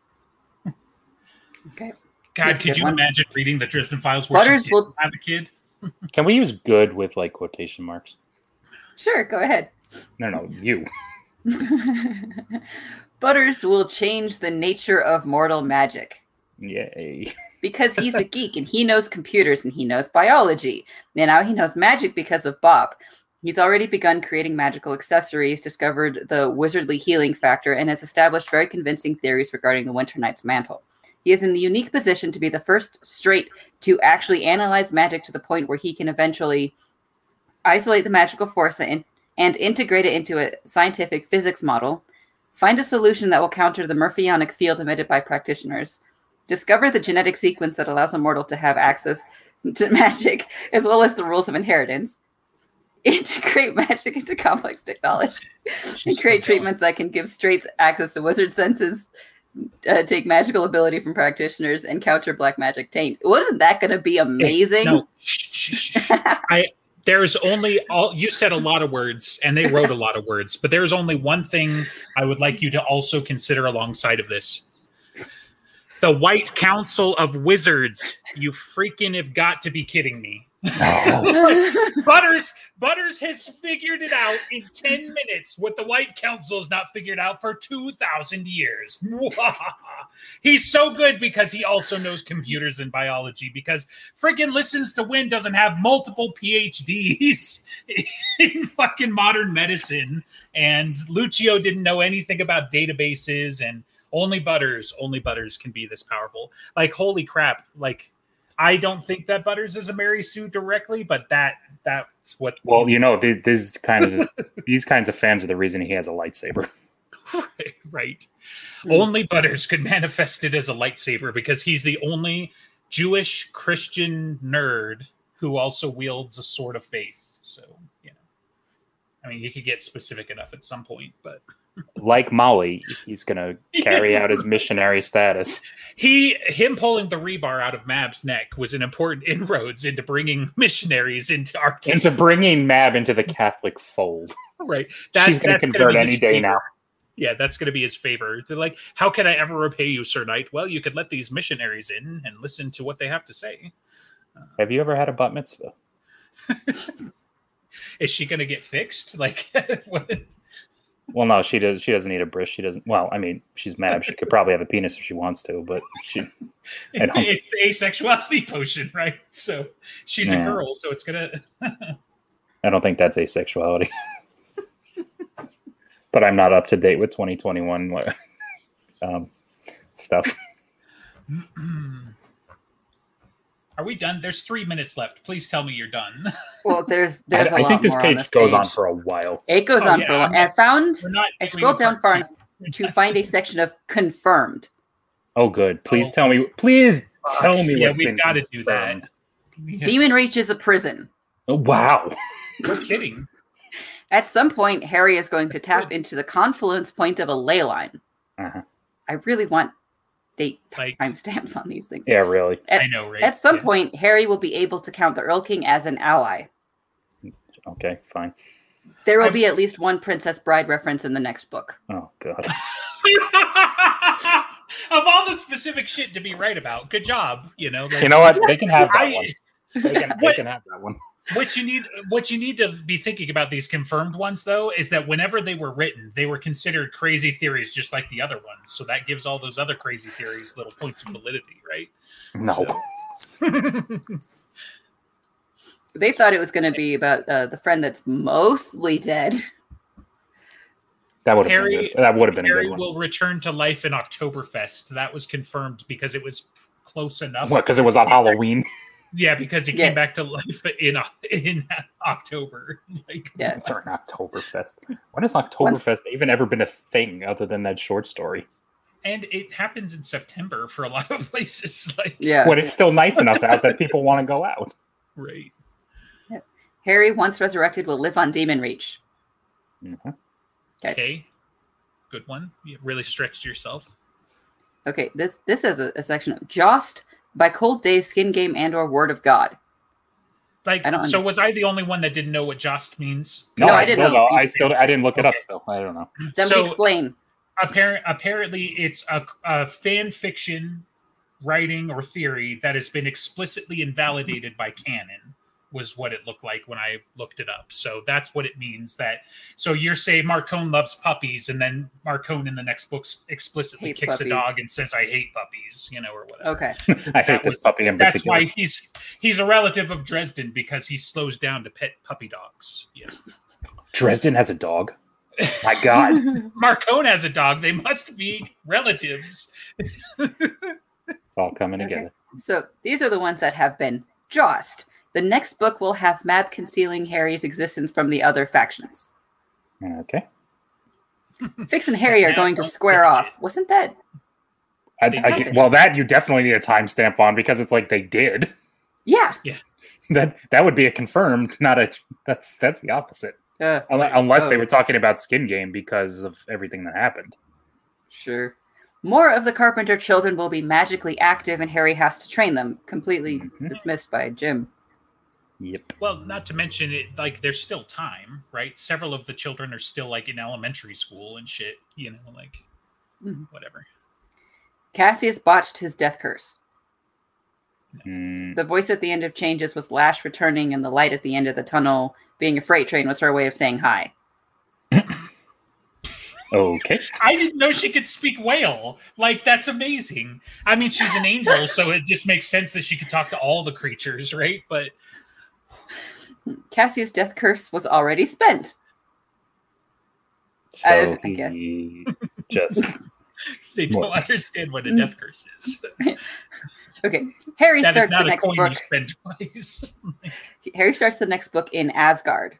Okay. God, Here's a could you one. imagine reading the Dresden Files where Butters she will- didn't have a kid? Can we use good with like quotation marks? Sure, go ahead. No, no, you. Butters will change the nature of mortal magic. Yay. because he's a geek and he knows computers and he knows biology. And now he knows magic because of Bob. He's already begun creating magical accessories, discovered the wizardly healing factor, and has established very convincing theories regarding the Winter Knight's mantle. He is in the unique position to be the first straight to actually analyze magic to the point where he can eventually isolate the magical force and, and integrate it into a scientific physics model, find a solution that will counter the Murphyonic field emitted by practitioners, discover the genetic sequence that allows a mortal to have access to magic, as well as the rules of inheritance, integrate magic into complex technology, and create treatments that can give straight access to wizard senses, uh, take magical ability from practitioners, and counter black magic taint. Wasn't that going to be amazing? No. I there's only all you said a lot of words and they wrote a lot of words, but there's only one thing I would like you to also consider alongside of this. The White Council of Wizards. You freaking have got to be kidding me. Butters Butters has figured it out in 10 minutes what the White Council has not figured out for 2,000 years. He's so good because he also knows computers and biology because friggin' Listens-to-Wind doesn't have multiple PhDs in fucking modern medicine. And Luccio didn't know anything about databases and only Butters, only Butters can be this powerful. Like, holy crap. Like, I don't think that Butters is a Mary Sue directly, but that that's what. Well, you know, these, these kinds of these kinds of fans are the reason he has a lightsaber. right. right. Mm. Only Butters could manifest it as a lightsaber because he's the only Jewish Christian nerd who also wields a sword of faith. So, you know, I mean, you could get specific enough at some point, but like Molly, he's going to carry out his missionary status. He, him pulling the rebar out of Mab's neck was an important inroads into bringing missionaries into Arctis. Into bringing Mab into the Catholic fold. Right. That's, She's going to convert any day favor. now. Yeah, that's going to be his favor. They're like, how can I ever repay you, Sir Knight? Well, you could let these missionaries in and listen to what they have to say. Uh, have you ever had a bat mitzvah? Is she going to get fixed? Like, what? Well, no, she does. She doesn't need a bris. She doesn't. Well, I mean, she's mad. She could probably have a penis if she wants to, but she. it's the asexuality potion, right? So she's yeah. a girl, so it's gonna. I don't think that's asexuality. but I'm not up to date with 2021 um, stuff. Are we done? There's three minutes left. Please tell me you're done. Well, there's there's I, a I think this more page on this goes page. on for a while. It goes Oh, on yeah, for a while. I'm I found We're not. I doing scrolled down part far two. enough to find a section of confirmed. Oh, good. Please Oh. tell me. Please Fuck. tell me Yeah, what's we've been got to do confirmed. that. Yes. Demon Reach is a prison. Oh, wow. No kidding. At some point, Harry is going to tap into the confluence point of a ley line. Uh-huh. I really want date Like- timestamps on these things. Yeah, really. At, I know, right? at some Yeah. point, Harry will be able to count the Erlking as an ally. Okay, fine. There will I'm- be at least one Princess Bride reference in the next book. Oh God. of all the specific shit to be right about, good job. You know, like, You know what? They can have that I- one. They can, they can have that one. What you need what you need to be thinking about these confirmed ones though is that whenever they were written they were considered crazy theories just like the other ones so that gives all those other crazy theories little points of validity right No. So- They thought it was going to be about uh, the friend that's mostly dead. That would have been good. That would have been a Harry good one. will return to life in Oktoberfest. That was confirmed because it was close enough. What? Because it was on Halloween. Yeah, because he Yeah. came back to life in in October. Like, Yeah. Or an Oktoberfest. When has Oktoberfest even ever been a thing other than that short story? and it happens in September for a lot of places. Like, Yeah. When it's still nice enough out that people want to go out. right. Harry, once resurrected, will live on Demon Reach. Mhm. Okay. Okay, good one. You really stretched yourself. Okay, this this is a, a section of Jossed by Cold Day, Skin Game, and or Word of God. Like, I don't so under- was I the only one that didn't know what just means? No, No, I, I didn't still know. don't. I still. I didn't look it up. Okay. Still, I don't know. Somebody So- explain. Apparent, apparently, it's a, a fan fiction writing or theory that has been explicitly invalidated by canon. Was what it looked like when I looked it up. So that's what it means. That so you're saying Marcone loves puppies, and then Marcone in the next book explicitly Hates kicks puppies. a dog and says, "I hate puppies," you know, or whatever. Okay. I hate that this puppy in That's particular. why he's he's a relative of Dresden because he slows down to pet puppy dogs. Yeah. Dresden has a dog. My God. Marcone has a dog. They must be relatives. It's all coming Okay. together. So these are the ones that have been jossed. The next book will have Mab concealing Harry's existence from the other factions. Okay. Fix and Harry are going to square off. Wasn't that? I, I well, that you definitely need a timestamp on because it's like they did. Yeah. Yeah. That that would be a confirmed, not a. That's that's the opposite. Uh, Unless, unless they Oh. were talking about Skin Game because of everything that happened. sure. More of the Carpenter children will be magically active, and Harry has to train them. Completely Mhm. dismissed by Jim. Yep. Well, not to mention it. Like, there's still time, right? Several of the children are still like in elementary school and shit. You know, like Mhm. whatever. Cassius botched his death curse. Mm, The voice at the end of Changes was Lash returning, and the light at the end of the tunnel being a freight train was her way of saying hi. okay. I didn't know she could speak whale. Like, that's amazing. I mean, she's an angel, so it just makes sense that she could talk to all the creatures, right? But Cassius' death curse was already spent. So I- I guess. just they don't What? understand what a death curse is. Okay, Harry That is starts the not a next coin book. you spend twice. Harry starts the next book in Asgard.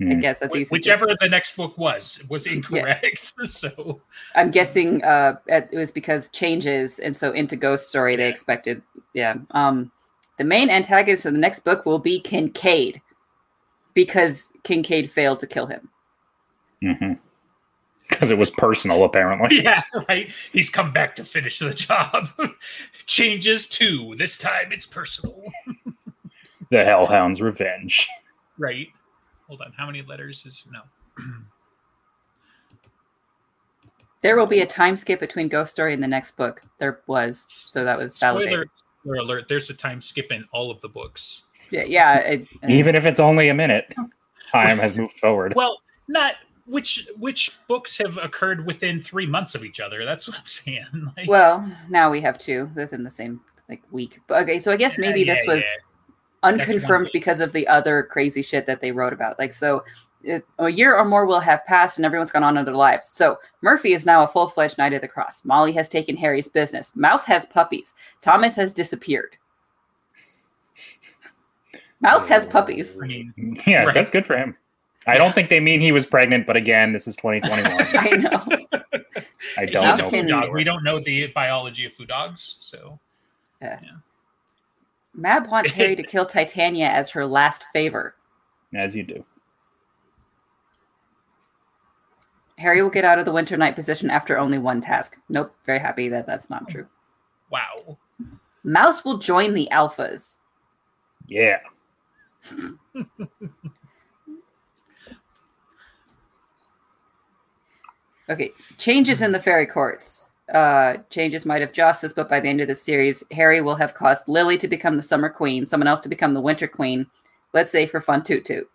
I Hmm. guess that's easy. to- Whichever the next book was was incorrect. so I'm guessing uh, it it was because changes, and so into Ghost Story they expected. Yeah. Um, the main antagonist for the next book will be Kincaid, because Kincaid failed to kill him. Mhm. Because it was personal, apparently. yeah, right. He's come back to finish the job. Changes too. This time it's personal. The Hellhound's Revenge. Right. Hold on. How many letters is no? There will be a time skip between Ghost Story and the next book. There was, so that was Spoiler, validated. Spoiler alert. There's a time skip in all of the books. Yeah, yeah. It, uh, Even if it's only a minute, time has moved forward. Well, not which which books have occurred within three months of each other. That's what I'm saying. Like, well, now we have two within the same like week. But okay, so I guess maybe yeah, this was yeah. unconfirmed because of the other crazy shit that they wrote about. Like, so it, a year or more will have passed and everyone's gone on with their lives. So Murphy is now a full fledged Knight of the Cross. Molly has taken Harry's business. Mouse has puppies. Thomas has disappeared. Mouse has puppies. Yeah, Right. that's good for him. I don't think they mean he was pregnant, but again, this is 2021. I know. I don't a know. can- dog. We don't know the biology of food dogs, so Mab wants Harry to kill Titania as her last favor. As you do. Harry will get out of the Winter Knight position after only one task. Nope, very happy that that's not true. wow. Mouse will join the Alphas. Yeah. Okay, changes in the fairy courts. Uh, changes might have justice, but by the end of the series, Harry will have caused Lily to become the Summer Queen, someone else to become the Winter Queen. Let's say for fun, Toot Toot.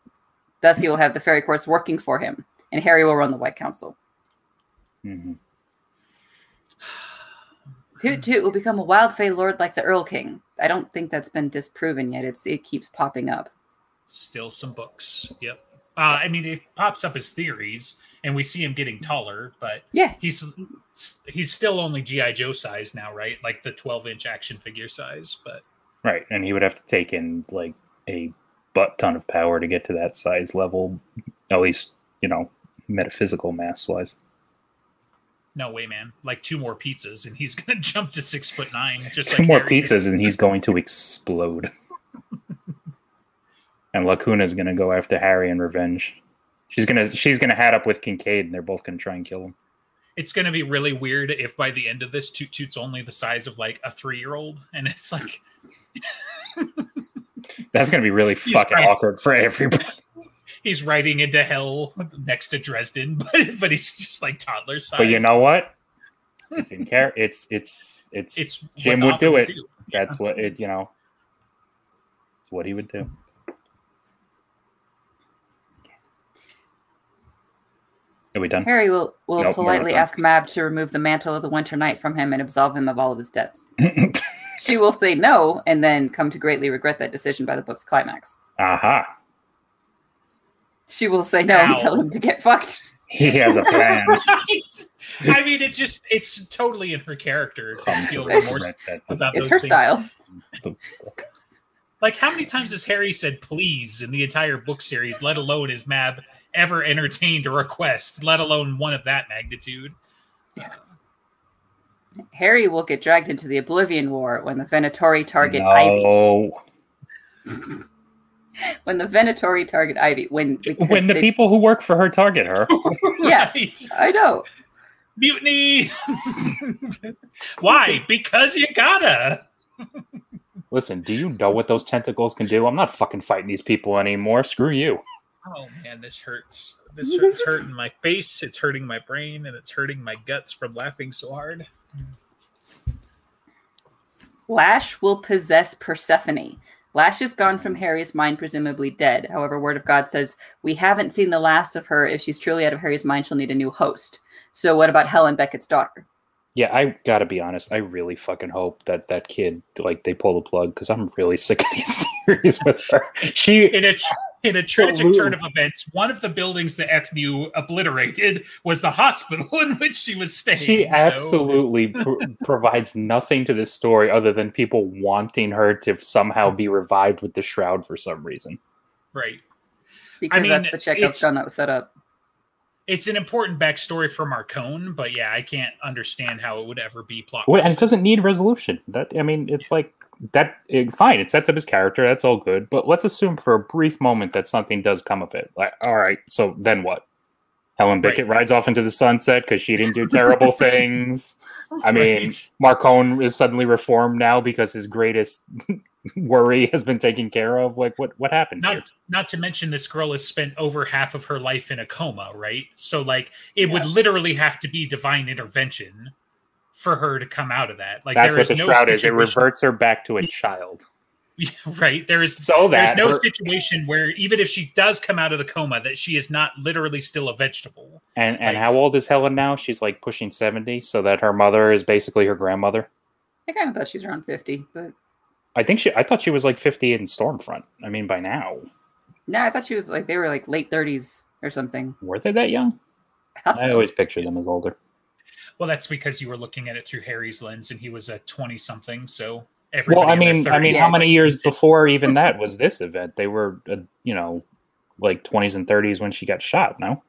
Thus, he will have the fairy courts working for him, and Harry will run the White Council. hmm Toot Toot will become a wild fey lord like the Erlking. I don't think that's been disproven yet. It's it keeps popping up. Still some books. Yep. Uh, I mean, it pops up as theories, and we see him getting taller, but Yeah, he's he's still only GI Joe size now, right? Like the 12 inch action figure size. But Right. And he would have to take in like a butt ton of power to get to that size level, at least, you know, metaphysical mass wise. no way, man! Like two more pizzas, and he's gonna jump to six foot nine. Just Two like more Harry did. pizzas and he's going to explode. and Lacuna's gonna go after Harry in revenge. She's gonna she's gonna hat up with Kincaid and they're both gonna try and kill him. It's gonna be really weird if by the end of this, Toot Toot's only the size of like a three year old, and it's like That's gonna be really He's fucking right. awkward for everybody. He's riding into hell next to Dresden, but but he's just like toddler size. But you know what? It's in care. It's it's it's it's Jim would do Gotham it. That's what it you know. It's what he would do. Are we done? Harry will, will Nope, politely ask Mab to remove the mantle of the Winter Knight from him and absolve him of all of his debts. She will say no and then come to greatly regret that decision by the book's climax. Aha. She will say no and tell him to get fucked. He has a plan. right. I mean, it just it's totally in her character to feel remorse. regret that about It's those her things. style. the book. Like, how many times has Harry said please in the entire book series, let alone has Mab ever entertained a request, let alone one of that magnitude? Yeah. Harry will get dragged into the Oblivion War when the Venatori target Ivy. No. When the Venatori target Ivy. When When the they- people who work for her target her. Yeah. Right. I know. Mutiny! Why? Because you gotta. Listen, do you know what those tentacles can do? I'm not fucking fighting these people anymore. Screw you. Oh man, this hurts. This hurts hurting my face, it's hurting my brain, and it's hurting my guts from laughing so hard. Lash will possess Persephone. Lash is gone from Harry's mind, presumably dead. However, Word of God says we haven't seen the last of her. If she's truly out of Harry's mind, she'll need a new host. So, what about Helen Beckett's daughter? Yeah, I gotta be honest. I really fucking hope that that kid, like, they pull the plug because I'm really sick of these series with her. She, In a in a tragic Absolutely. turn of events, one of the buildings the Ethniu obliterated was the hospital in which she was staying. she so- absolutely pr- provides nothing to this story other than people wanting her to somehow be revived with the shroud for some reason. right. Because mean, that's the Chekhov it's- gun that was set up. It's an important backstory for Marcone, but yeah, I can't understand how it would ever be plot. Wait, and it doesn't need resolution. That I mean, it's like that. It, fine, it sets up his character. That's all good. But let's assume for a brief moment that something does come of it. Like, all right, so then what? Helen Right. Beckett rides off into the sunset because she didn't do terrible things. I mean, Right. Marcone is suddenly reformed now because his greatest worry has been taken care of. Like, what what happens here? not not to mention this girl has spent over half of her life in a coma, right? So like it would literally have to be divine intervention for her to come out of that. Like That's there what the no shroud is. It reverts her back to a child. right. There is So that there's no her- situation where even if she does come out of the coma, that she is not literally still a vegetable. and and like- how old is Helen now? She's like pushing seventy, so that her mother is basically her grandmother. I kind of thought she was around 50, but I think she. I thought she was like fifty in Stormfront. I mean, by now, no, I thought she was like, they were like late 30s or something. were they that young? I thought I so. always picture them as older. Well, that's because you were looking at it through Harry's lens, and he was a twenty something. So Well, I mean, I mean, how many years before even that was this event? They were, uh, you know, like twenties and thirties when she got shot. No,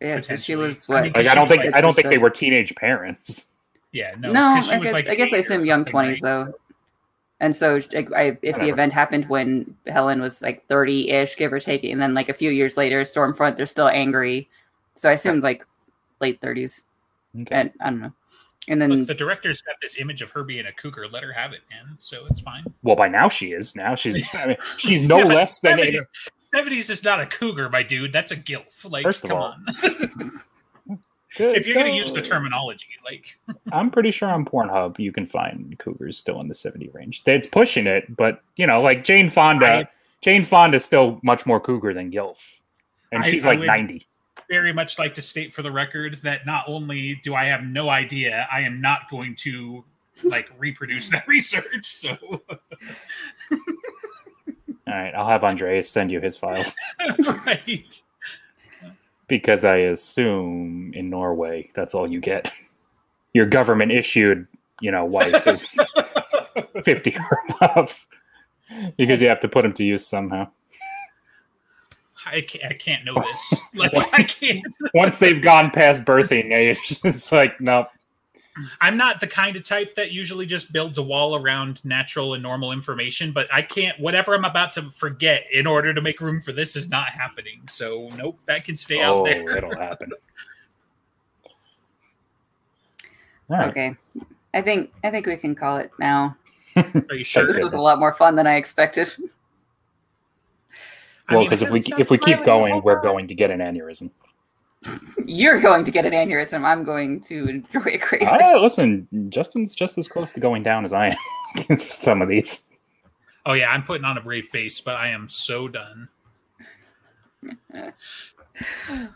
yeah, so she potentially. was I mean, like I don't think like- I don't think they were teenage parents. Yeah, no, no, 'cause she I was guess, like I, guess I assume young 20s right? though. And so, like, I, if the event happened when Helen was like 30 ish, give or take, and then like a few years later, Stormfront, they're still angry. So I assumed like late 30s. Okay. And I don't know. And then, Look, the director's got this image of her being a cougar. Let her have it, man. So it's fine. Well, by now she is. Now she's. I mean, she's no Yeah, but less than. 70s, 70s is not a cougar, my dude. That's a gilf. Like, First of come all, on. Good if you're going to use the terminology, like, I'm pretty sure on Pornhub you can find cougars still in the 70 range. It's pushing it, but you know, like Jane Fonda, I- Jane is still much more cougar than Gilf, and I- she's I like 90. very much like to state for the record that not only do I have no idea, I am not going to like reproduce that research. So, All right, I'll have Andreas send you his files right. Because I assume in Norway that's all you get. Your government issued, you know, wife is 50 or above because you have to put them to use somehow. I can't, I can't know this. Like, I can't. Once they've gone past birthing age, it's like, no, Mm-hmm. I'm not the kind of type that usually just builds a wall around natural and normal information, but I can't, whatever I'm about to forget in order to make room for this is not happening. So, nope, that can stay out oh, there. it'll happen. All right. okay. I think I think we can call it now. Are you sure? This was a lot more fun than I expected. Well, because if we if we keep going, we're going to get an aneurysm. You're going to get an aneurysm. I'm going to enjoy it greatly. Ah, listen, Justin's just as close to going down as I am. against some of these. Oh yeah, I'm putting on a brave face, but I am so done.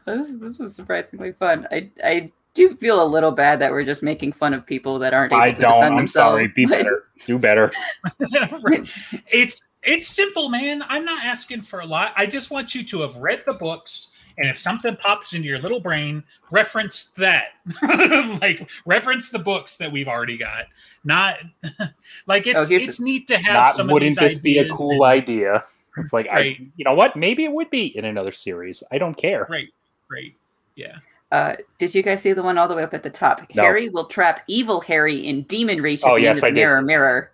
this, this was surprisingly fun. I I do feel a little bad that we're just making fun of people that aren't able I to don't. defend I'm sorry. themselves, Be but- better. Do better. It's it's simple, man. I'm not asking for a lot. I just want you to have read the books, and if something pops into your little brain, reference that. like reference the books that we've already got. Not like it's Oh, it's neat to have Not some wouldn't these this be a cool and- idea? It's like Right. I, you know what? Maybe it would be in another series. I don't care. Right, right. Yeah. Uh, did you guys see the one all the way up at the top? No. Harry will trap evil Harry in demon reach at Oh, the yes, end I of did Mirror see Mirror.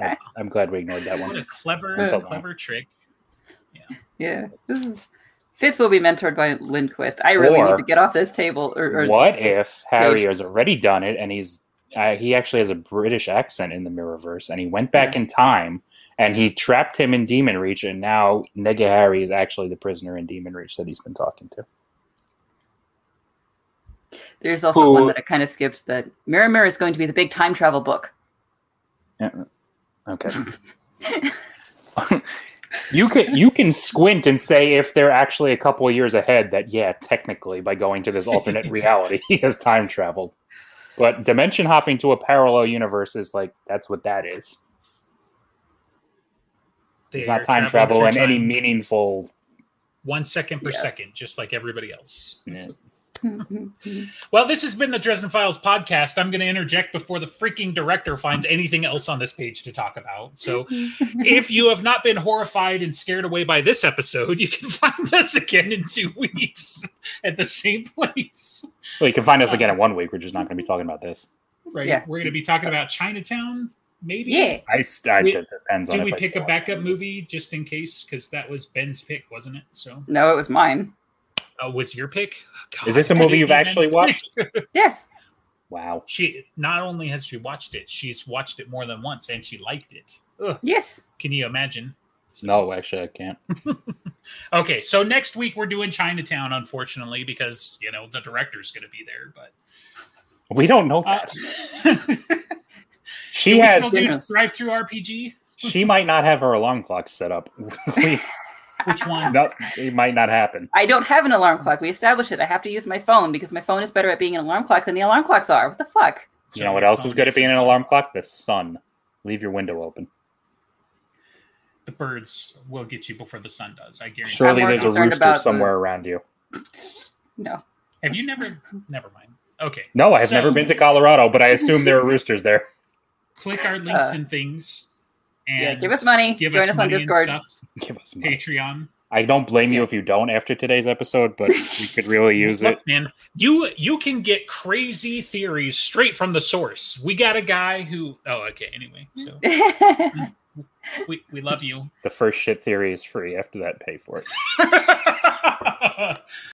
I- I'm glad we ignored that What one. a clever, Until clever trick. Yeah. Yeah. This is Fitz will be mentored by Lindquist. I really Or- need to get off this table. Or, or What if Harry has already done it and he's uh, he actually has a British accent in the Mirrorverse and he went back in time and he trapped him in Demon Reach and now Nega Harry is actually the prisoner in Demon Reach that he's been talking to. There's also Who- one that I kind of skipped that Mirror Mirror is going to be the big time travel book. Yeah. Okay. you can you can squint and say if they're actually a couple of years ahead that yeah, technically by going to this alternate reality he has time traveled. But dimension hopping to a parallel universe is like that's what that is. They It's not time travel through in any meaningful one second per Yeah. second, just like everybody else. Yeah. Well, this has been the Dresden Files podcast. I'm going to interject before the freaking director finds anything else on this page to talk about. So, if you have not been horrified and scared away by this episode, you can find us again in two weeks at the same place. Well, you can find us again in uh, one week. We're just not going to be talking about this. Right? Yeah. We're going to be talking about Chinatown, maybe. yeah. I, st- We- it depends on Do we I pick a backup it. movie just in case? Because that was Ben's pick, wasn't it? So, No, it was mine. Uh, was your pick? God, Is this a movie you've actually watched? Yes. Wow. she not only has she watched it, she's watched it more than once, and she liked it. Ugh, Yes. can you imagine? So- No, actually, I can't. Okay, so next week we're doing Chinatown, unfortunately, because you know the director's going to be there. But We don't know uh, that. she we has. still do drive through RPG. she might not have her alarm clock set up. we, Which one? no, it might not happen. I don't have an alarm clock. We established it. I have to use my phone because my phone is better at being an alarm clock than the alarm clocks are. What the fuck? You know what else is good at being an alarm clock? The sun. Leave your window open. The birds will get you before the sun does. I guarantee. Surely there's a rooster about the- somewhere around you. No. Have you never? Never mind. Okay. No, I have So- never been to Colorado, but I assume there are roosters there. Click our links Uh, and things. And Yeah, give us money. Give Join us, us on Discord. Give us money. Patreon. I don't blame you if you don't after today's episode, but we could really use it. Look, man, you you can get crazy theories straight from the source. We got a guy who. Oh, okay. Anyway, so we we love you. The first shit theory is free. After that, pay for it.